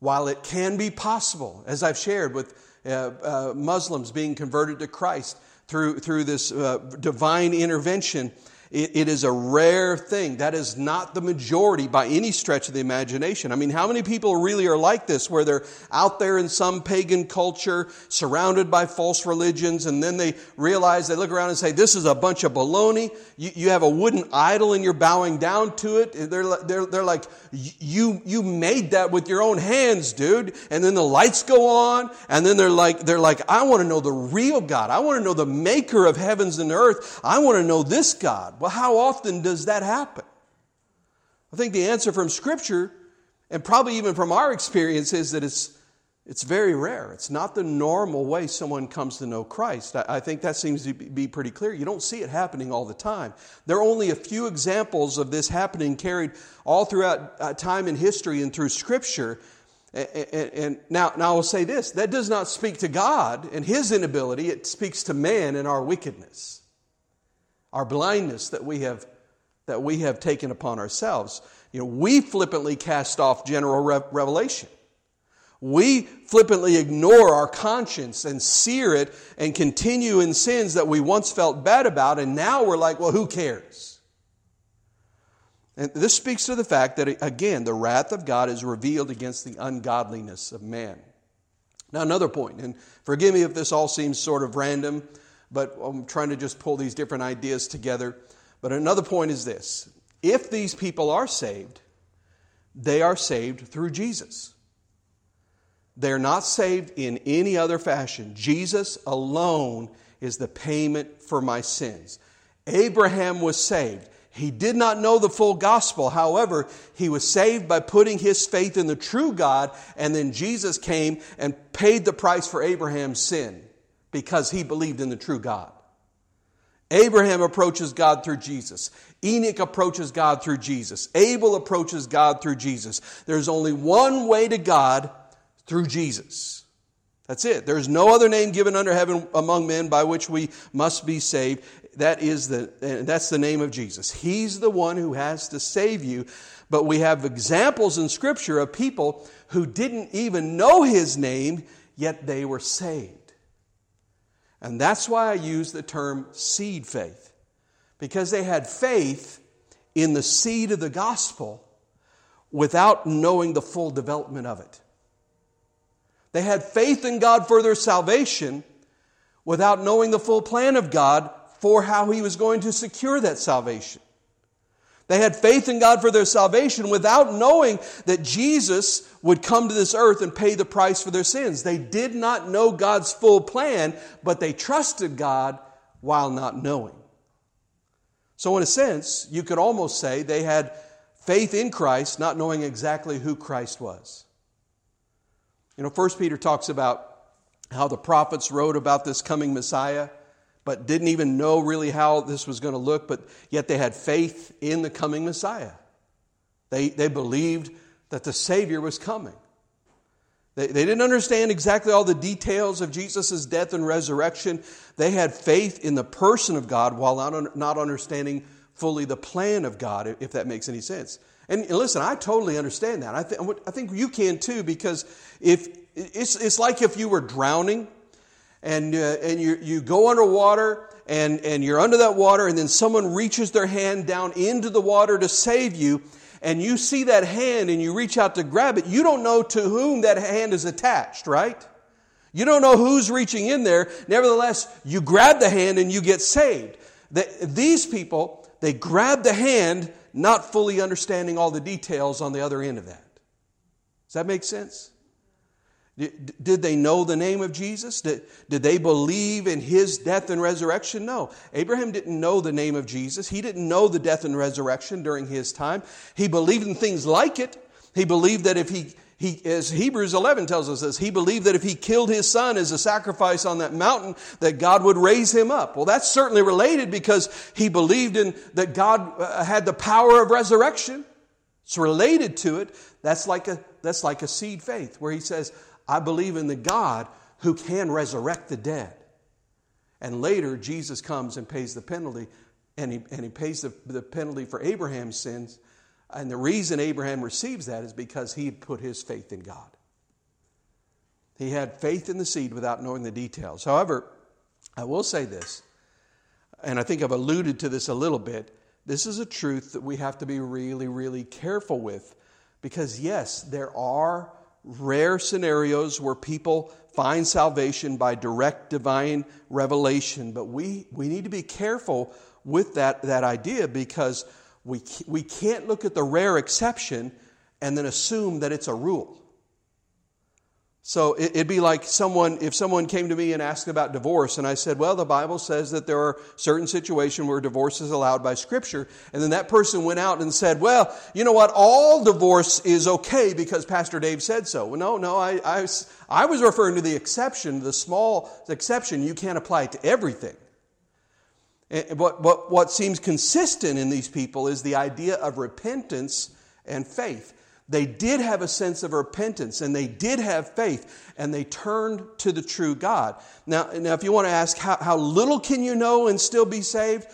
While it can be possible, as I've shared with uh, uh, Muslims being converted to Christ through, through this uh, divine intervention, it, it is a rare thing. That is not the majority by any stretch of the imagination. I mean, how many people really are like this where they're out there in some pagan culture, surrounded by false religions, and then they realize, they look around and say, this is a bunch of baloney. You, you have a wooden idol and you're bowing down to it. They're, they're, they're like, you, you made that with your own hands, dude. And then the lights go on, and then they're like, they're like, I want to know the real God. I want to know the maker of heavens and earth. I want to know this God. Well, how often does that happen? I think the answer from Scripture, and probably even from our experience, is that it's, it's very rare. It's not the normal way someone comes to know Christ. I, I think that seems to be pretty clear. You don't see it happening all the time. There are only a few examples of this happening carried all throughout uh, time in history and through Scripture. And, and, and now, now I will say this that does not speak to God and His inability, it speaks to man and our wickedness our blindness that we have that we have taken upon ourselves. You know, we flippantly cast off general revelation. We flippantly ignore our conscience and sear it and continue in sins that we once felt bad about, and now we're like, well, who cares? And this speaks to the fact that, again, the wrath of God is revealed against the ungodliness of man. Now, another point, and forgive me if this all seems sort of random but I'm trying to just pull these different ideas together. But another point is this if these people are saved, they are saved through Jesus. They're not saved in any other fashion. Jesus alone is the payment for my sins. Abraham was saved. He did not know the full gospel. However, he was saved by putting his faith in the true God, and then Jesus came and paid the price for Abraham's sin because he believed in the true God. Abraham approaches God through Jesus. Enoch approaches God through Jesus. Abel approaches God through Jesus. There's only one way to God through Jesus. That's it. There's no other name given under heaven among men by which we must be saved. That is the, that's the name of Jesus. He's the one who has to save you. But we have examples in Scripture of people who didn't even know His name, yet they were saved. And that's why I use the term seed faith, because they had faith in the seed of the gospel without knowing the full development of it. They had faith in God for their salvation without knowing the full plan of God for how He was going to secure that salvation. They had faith in God for their salvation without knowing that Jesus would come to this earth and pay the price for their sins. They did not know God's full plan, but they trusted God while not knowing. So, in a sense, you could almost say they had faith in Christ, not knowing exactly who Christ was. You know, First Peter talks about how the prophets wrote about this coming Messiah but didn't even know really how this was going to look, but yet they had faith in the coming Messiah. They, they believed that the Savior was coming. They, they didn't understand exactly all the details of Jesus' death and resurrection. They had faith in the person of God while not, not understanding fully the plan of God, if that makes any sense. And listen, I totally understand that. I, th- I think you can too, because if it's, it's like if you were drowning and, uh, and you, you go underwater and, and you're under that water, and then someone reaches their hand down into the water to save you, and you see that hand and you reach out to grab it, you don't know to whom that hand is attached, right? You don't know who's reaching in there. Nevertheless, you grab the hand and you get saved. The, these people, they grab the hand, not fully understanding all the details on the other end of that. Does that make sense? Did they know the name of Jesus? Did, did they believe in his death and resurrection? No. Abraham didn't know the name of Jesus. He didn't know the death and resurrection during his time. He believed in things like it. He believed that if he, he as Hebrews 11 tells us this, he believed that if he killed his son as a sacrifice on that mountain, that God would raise him up. Well, that's certainly related because he believed in that God uh, had the power of resurrection. It's related to it. That's like a, that's like a seed faith where he says, I believe in the God who can resurrect the dead. And later, Jesus comes and pays the penalty, and he, and he pays the, the penalty for Abraham's sins. And the reason Abraham receives that is because he put his faith in God. He had faith in the seed without knowing the details. However, I will say this, and I think I've alluded to this a little bit. This is a truth that we have to be really, really careful with because, yes, there are rare scenarios where people find salvation by direct divine revelation, but we, we need to be careful with that, that idea because we, we can't look at the rare exception and then assume that it's a rule. So it'd be like someone, if someone came to me and asked about divorce, and I said, Well, the Bible says that there are certain situations where divorce is allowed by Scripture. And then that person went out and said, Well, you know what? All divorce is okay because Pastor Dave said so. Well, no, no, I, I, I was referring to the exception, the small exception. You can't apply it to everything. Eh, eh, but what, what seems consistent in these people is the idea of repentance and faith. They did have a sense of repentance and they did have faith and they turned to the true God. Now, now if you want to ask how, how little can you know and still be saved,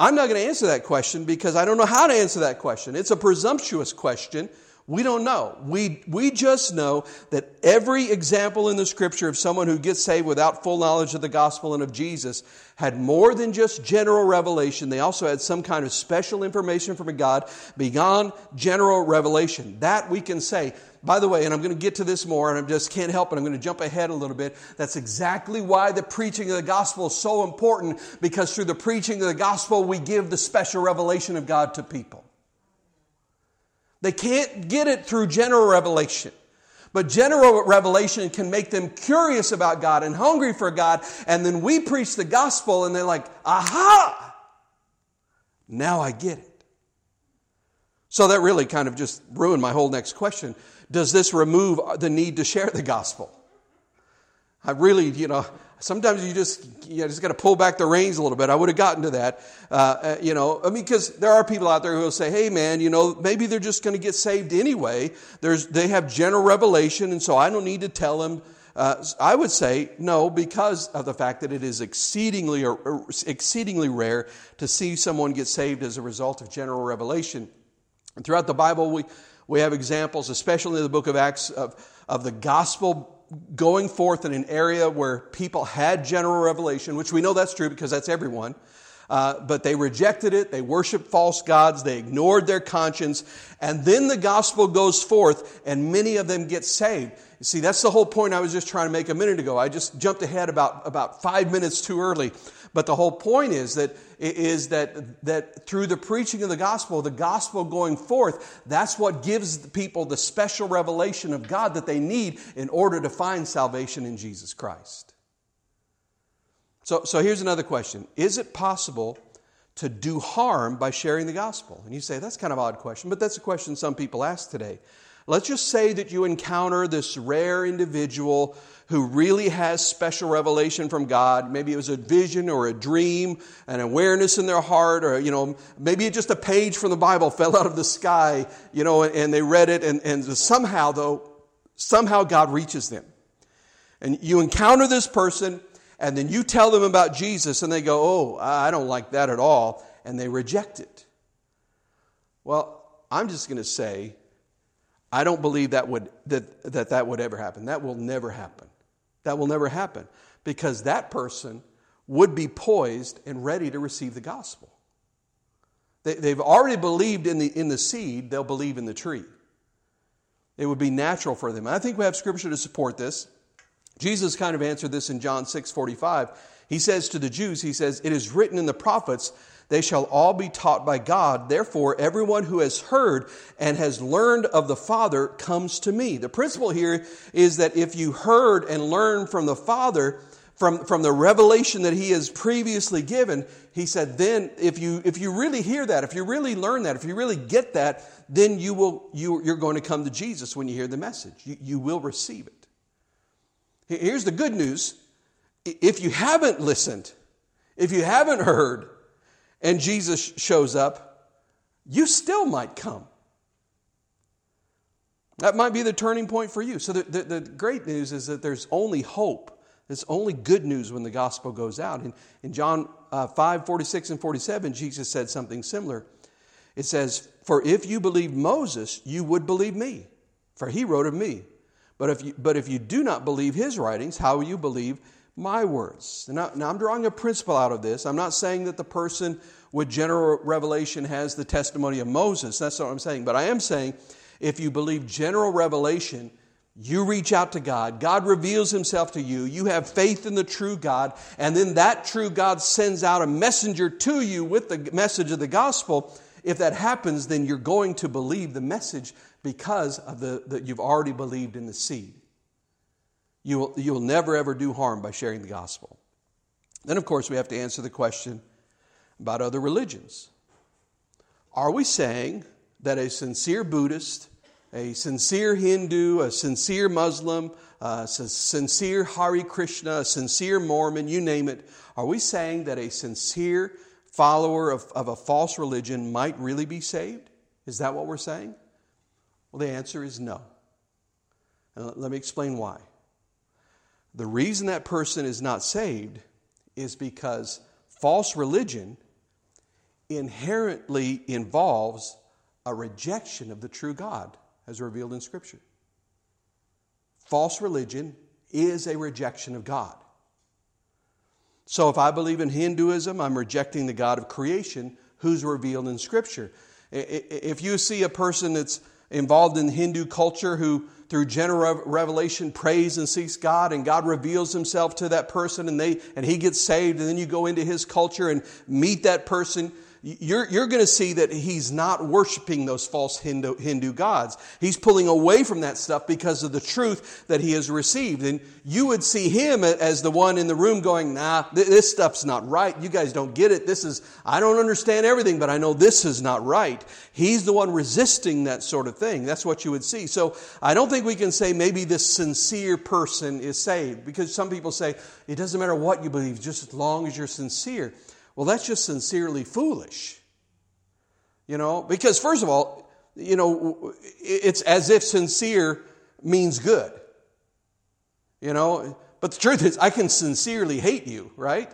I'm not going to answer that question because I don't know how to answer that question. It's a presumptuous question we don't know. We, we just know that every example in the scripture of someone who gets saved without full knowledge of the gospel and of Jesus had more than just general revelation. They also had some kind of special information from God beyond general revelation. That we can say. By the way, and I'm going to get to this more, and I just can't help it. I'm going to jump ahead a little bit. That's exactly why the preaching of the gospel is so important, because through the preaching of the gospel, we give the special revelation of God to people. They can't get it through general revelation. But general revelation can make them curious about God and hungry for God. And then we preach the gospel and they're like, aha! Now I get it. So that really kind of just ruined my whole next question. Does this remove the need to share the gospel? I really, you know, sometimes you just you know, just got to pull back the reins a little bit. I would have gotten to that, uh, uh, you know. I mean, because there are people out there who will say, "Hey, man, you know, maybe they're just going to get saved anyway. There's they have general revelation, and so I don't need to tell them." Uh, I would say no, because of the fact that it is exceedingly exceedingly rare to see someone get saved as a result of general revelation. And throughout the Bible, we we have examples, especially in the book of Acts, of of the gospel going forth in an area where people had general revelation, which we know that's true because that's everyone. Uh, but they rejected it. They worshiped false gods. They ignored their conscience. And then the gospel goes forth, and many of them get saved. You see, that's the whole point I was just trying to make a minute ago. I just jumped ahead about, about five minutes too early. But the whole point is that, is that, that through the preaching of the gospel, the gospel going forth, that's what gives people the special revelation of God that they need in order to find salvation in Jesus Christ. So, so here's another question Is it possible to do harm by sharing the gospel? And you say, that's kind of odd question, but that's a question some people ask today. Let's just say that you encounter this rare individual who really has special revelation from God. Maybe it was a vision or a dream, an awareness in their heart, or, you know, maybe just a page from the Bible fell out of the sky, you know, and they read it, and, and somehow, though, somehow God reaches them. And you encounter this person, and then you tell them about Jesus, and they go, Oh, I don't like that at all, and they reject it. Well, I'm just going to say, I don't believe that, would, that, that that would ever happen. That will never happen. That will never happen because that person would be poised and ready to receive the gospel. They, they've already believed in the, in the seed, they'll believe in the tree. It would be natural for them. I think we have scripture to support this. Jesus kind of answered this in John 6 45. He says to the Jews, He says, It is written in the prophets, they shall all be taught by God. Therefore, everyone who has heard and has learned of the Father comes to me. The principle here is that if you heard and learned from the Father, from, from the revelation that he has previously given, he said, then if you, if you really hear that, if you really learn that, if you really get that, then you will, you, you're going to come to Jesus when you hear the message. You, you will receive it. Here's the good news. If you haven't listened, if you haven't heard, and Jesus shows up, you still might come. That might be the turning point for you. So, the, the, the, great news is that there's only hope. It's only good news when the gospel goes out. In, in John uh, 5 46 and 47, Jesus said something similar. It says, For if you believe Moses, you would believe me, for he wrote of me. But if you, but if you do not believe his writings, how will you believe my words. Now, now, I'm drawing a principle out of this. I'm not saying that the person with general revelation has the testimony of Moses. That's what I'm saying. But I am saying if you believe general revelation, you reach out to God, God reveals himself to you, you have faith in the true God, and then that true God sends out a messenger to you with the message of the gospel. If that happens, then you're going to believe the message because of the that you've already believed in the seed. You will, you will never ever do harm by sharing the gospel. Then, of course, we have to answer the question about other religions. Are we saying that a sincere Buddhist, a sincere Hindu, a sincere Muslim, a sincere Hare Krishna, a sincere Mormon, you name it, are we saying that a sincere follower of, of a false religion might really be saved? Is that what we're saying? Well, the answer is no. And let me explain why. The reason that person is not saved is because false religion inherently involves a rejection of the true God as revealed in Scripture. False religion is a rejection of God. So if I believe in Hinduism, I'm rejecting the God of creation who's revealed in Scripture. If you see a person that's involved in Hindu culture who, through general revelation, prays and seeks God, and God reveals Himself to that person, and they and he gets saved, and then you go into his culture and meet that person you're, you're going to see that he's not worshiping those false Hindu, Hindu gods. He's pulling away from that stuff because of the truth that he has received. And you would see him as the one in the room going, nah, this stuff's not right. You guys don't get it. This is, I don't understand everything, but I know this is not right. He's the one resisting that sort of thing. That's what you would see. So I don't think we can say maybe this sincere person is saved because some people say it doesn't matter what you believe, just as long as you're sincere. Well, that's just sincerely foolish. You know, because first of all, you know, it's as if sincere means good. You know, but the truth is, I can sincerely hate you, right?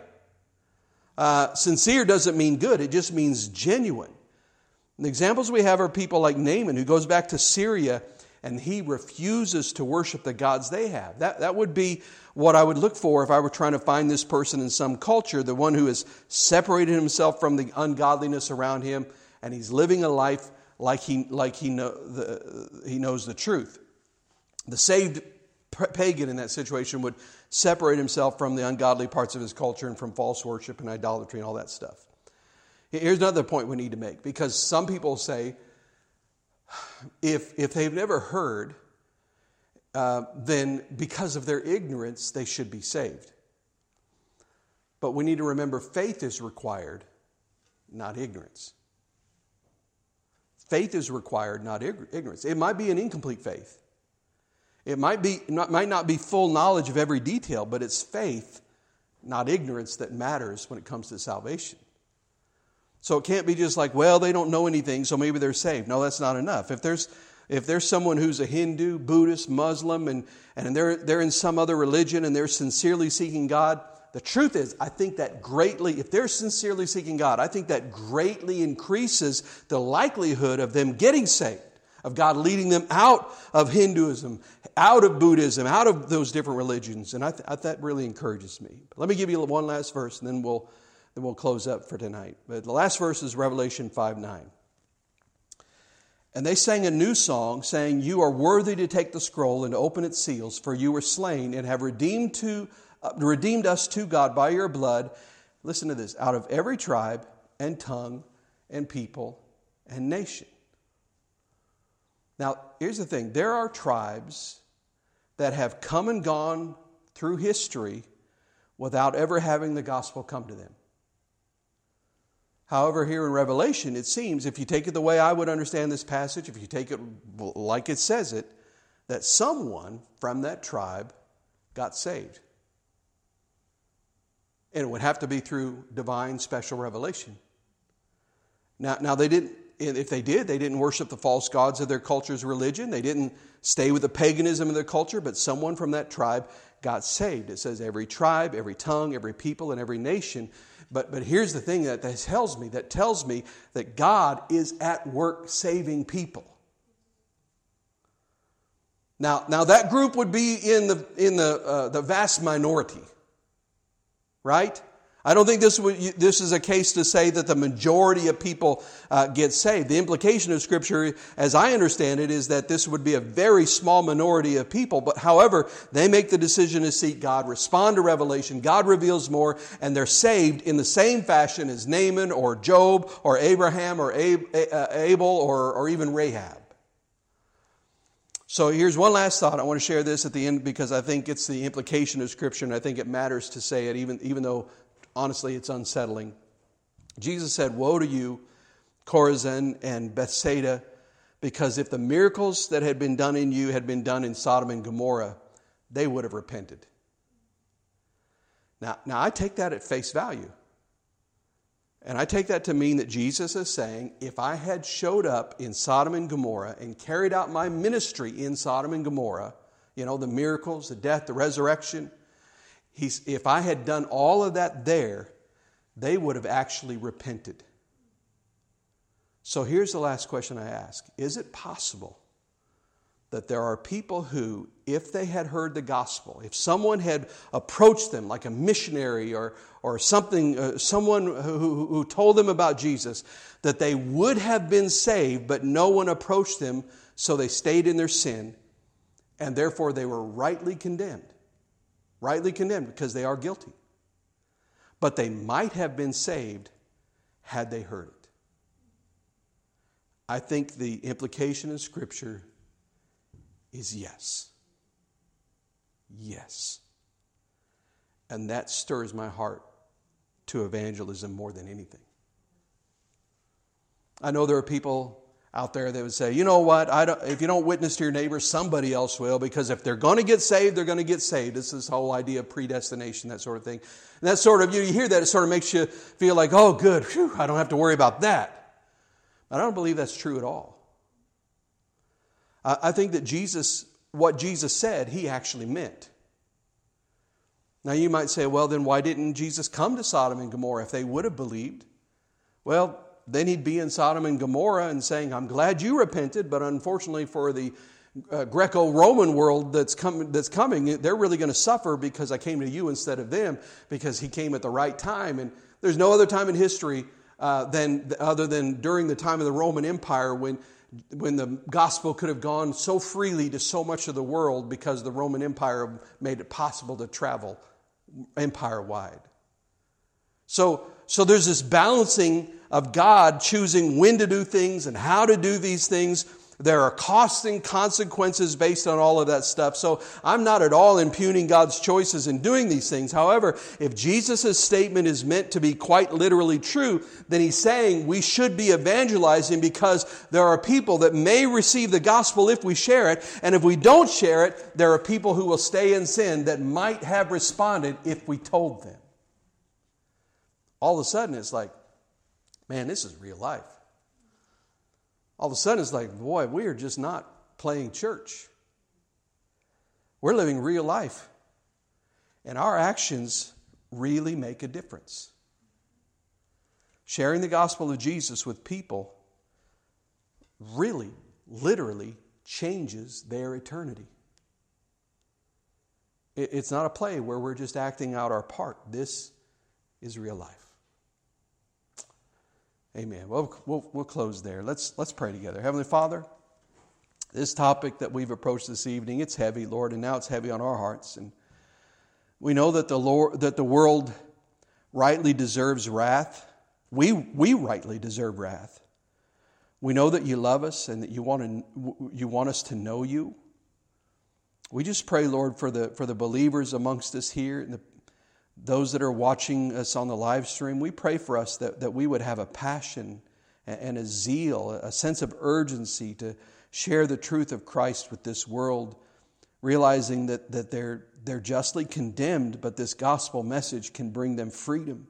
Uh, sincere doesn't mean good, it just means genuine. And the examples we have are people like Naaman, who goes back to Syria and he refuses to worship the gods they have. That, that would be what I would look for if I were trying to find this person in some culture, the one who has separated himself from the ungodliness around him and he's living a life like he, like he, know, the, he knows the truth. The saved pagan in that situation would separate himself from the ungodly parts of his culture and from false worship and idolatry and all that stuff. Here's another point we need to make because some people say, if, if they've never heard, uh, then because of their ignorance, they should be saved. But we need to remember faith is required, not ignorance. Faith is required, not ignorance. It might be an incomplete faith. It might, be, might not be full knowledge of every detail, but it's faith, not ignorance, that matters when it comes to salvation. So it can't be just like, well, they don't know anything, so maybe they're saved. No, that's not enough. If there's if there's someone who's a Hindu, Buddhist, Muslim, and, and they're, they're in some other religion and they're sincerely seeking God, the truth is, I think that greatly, if they're sincerely seeking God, I think that greatly increases the likelihood of them getting saved, of God leading them out of Hinduism, out of Buddhism, out of those different religions. And I th- I, that really encourages me. But let me give you one last verse and then we'll then we'll close up for tonight. But the last verse is Revelation 5 9. And they sang a new song, saying, You are worthy to take the scroll and open its seals, for you were slain and have redeemed, to, uh, redeemed us to God by your blood. Listen to this out of every tribe and tongue and people and nation. Now, here's the thing there are tribes that have come and gone through history without ever having the gospel come to them. However, here in Revelation, it seems, if you take it the way I would understand this passage, if you take it like it says it, that someone from that tribe got saved. And it would have to be through divine special revelation. Now, now they didn't, if they did, they didn't worship the false gods of their culture's religion. They didn't stay with the paganism of their culture, but someone from that tribe got saved. It says every tribe, every tongue, every people, and every nation but, but here's the thing that, tells me that tells me that God is at work saving people. Now, now that group would be in the, in the, uh, the vast minority. right? I don't think this, this is a case to say that the majority of people uh, get saved. The implication of Scripture, as I understand it, is that this would be a very small minority of people. But however, they make the decision to seek God, respond to revelation, God reveals more, and they're saved in the same fashion as Naaman or Job or Abraham or uh, Abel or, or even Rahab. So here's one last thought. I want to share this at the end because I think it's the implication of Scripture, and I think it matters to say it, even, even though honestly, it's unsettling. Jesus said, Woe to you, Chorazin and Bethsaida, because if the miracles that had been done in you had been done in Sodom and Gomorrah, they would have repented. Now, now I take that at face value. And I take that to mean that Jesus is saying, if I had showed up in Sodom and Gomorrah and carried out my ministry in Sodom and Gomorrah, you know, the miracles, the death, the resurrection, He's, if I had done all of that there, they would have actually repented. So here's the last question I ask Is it possible that there are people who, if they had heard the gospel, if someone had approached them like a missionary or, or something, uh, someone who, who told them about Jesus, that they would have been saved, but no one approached them, so they stayed in their sin, and therefore they were rightly condemned? Rightly condemned because they are guilty. But they might have been saved had they heard it. I think the implication in Scripture is yes. Yes. And that stirs my heart to evangelism more than anything. I know there are people out there that would say, you know what, if you don't witness to your neighbor, somebody else will, because if they're going to get saved, they're going to get saved. Is this whole idea of predestination, that sort of thing. And that sort of, you, hear that, it sort of makes you feel like, oh, good, whew, I don't have to worry about that. But I don't believe that's true at all. I think that Jesus, what Jesus said, he actually meant. Now you might say, well, then why didn't Jesus come to Sodom and Gomorrah if they would have believed? Well, then he'd be in Sodom and Gomorrah and saying, I'm glad you repented, but unfortunately for the uh, Greco Roman world that's, com- that's coming, they're really going to suffer because I came to you instead of them because he came at the right time. And there's no other time in history uh, than, other than during the time of the Roman Empire when, when the gospel could have gone so freely to so much of the world because the Roman Empire made it possible to travel empire wide. So, so there's this balancing of God choosing when to do things and how to do these things. There are costs and consequences based on all of that stuff. So I'm not at all impugning God's choices in doing these things. However, if Jesus' statement is meant to be quite literally true, then he's saying we should be evangelizing because there are people that may receive the gospel if we share it. And if we don't share it, there are people who will stay in sin that might have responded if we told them. All of a sudden, it's like, man, this is real life. All of a sudden, it's like, boy, we are just not playing church. We're living real life. And our actions really make a difference. Sharing the gospel of Jesus with people really, literally changes their eternity. It's not a play where we're just acting out our part. This is real life. Amen. Well, we'll, we'll close there. Let's, let's pray together. Heavenly Father, this topic that we've approached this evening, it's heavy, Lord, and now it's heavy on our hearts. And we know that the, Lord, that the world rightly deserves wrath. We, we rightly deserve wrath. We know that you love us and that you want, to, you want us to know you. We just pray, Lord, for the, for the believers amongst us here and the those that are watching us on the live stream, we pray for us that, that we would have a passion and a zeal, a sense of urgency to share the truth of Christ with this world, realizing that, that they're, they're justly condemned, but this gospel message can bring them freedom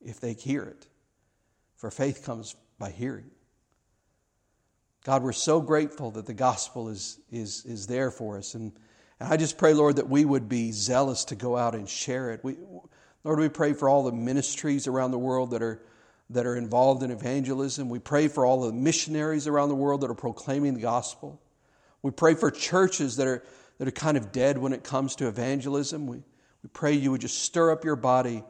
if they hear it. For faith comes by hearing. God, we're so grateful that the gospel is, is, is there for us. And and I just pray, Lord, that we would be zealous to go out and share it. We, Lord, we pray for all the ministries around the world that are, that are involved in evangelism. We pray for all the missionaries around the world that are proclaiming the gospel. We pray for churches that are, that are kind of dead when it comes to evangelism. We, we pray you would just stir up your body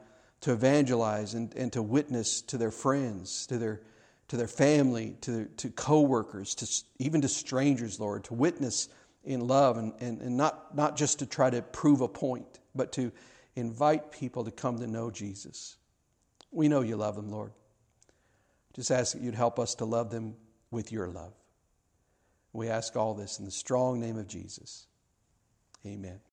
to evangelize and, and to witness to their friends, to their, to their family, to, to coworkers, to, even to strangers, Lord, to witness in love and, and, and not, not just to try to prove a point, but to invite people to come to know Jesus. We know you love them, Lord. Just ask that you'd help us to love them with your love. We ask all this in the strong name of Jesus. Amen.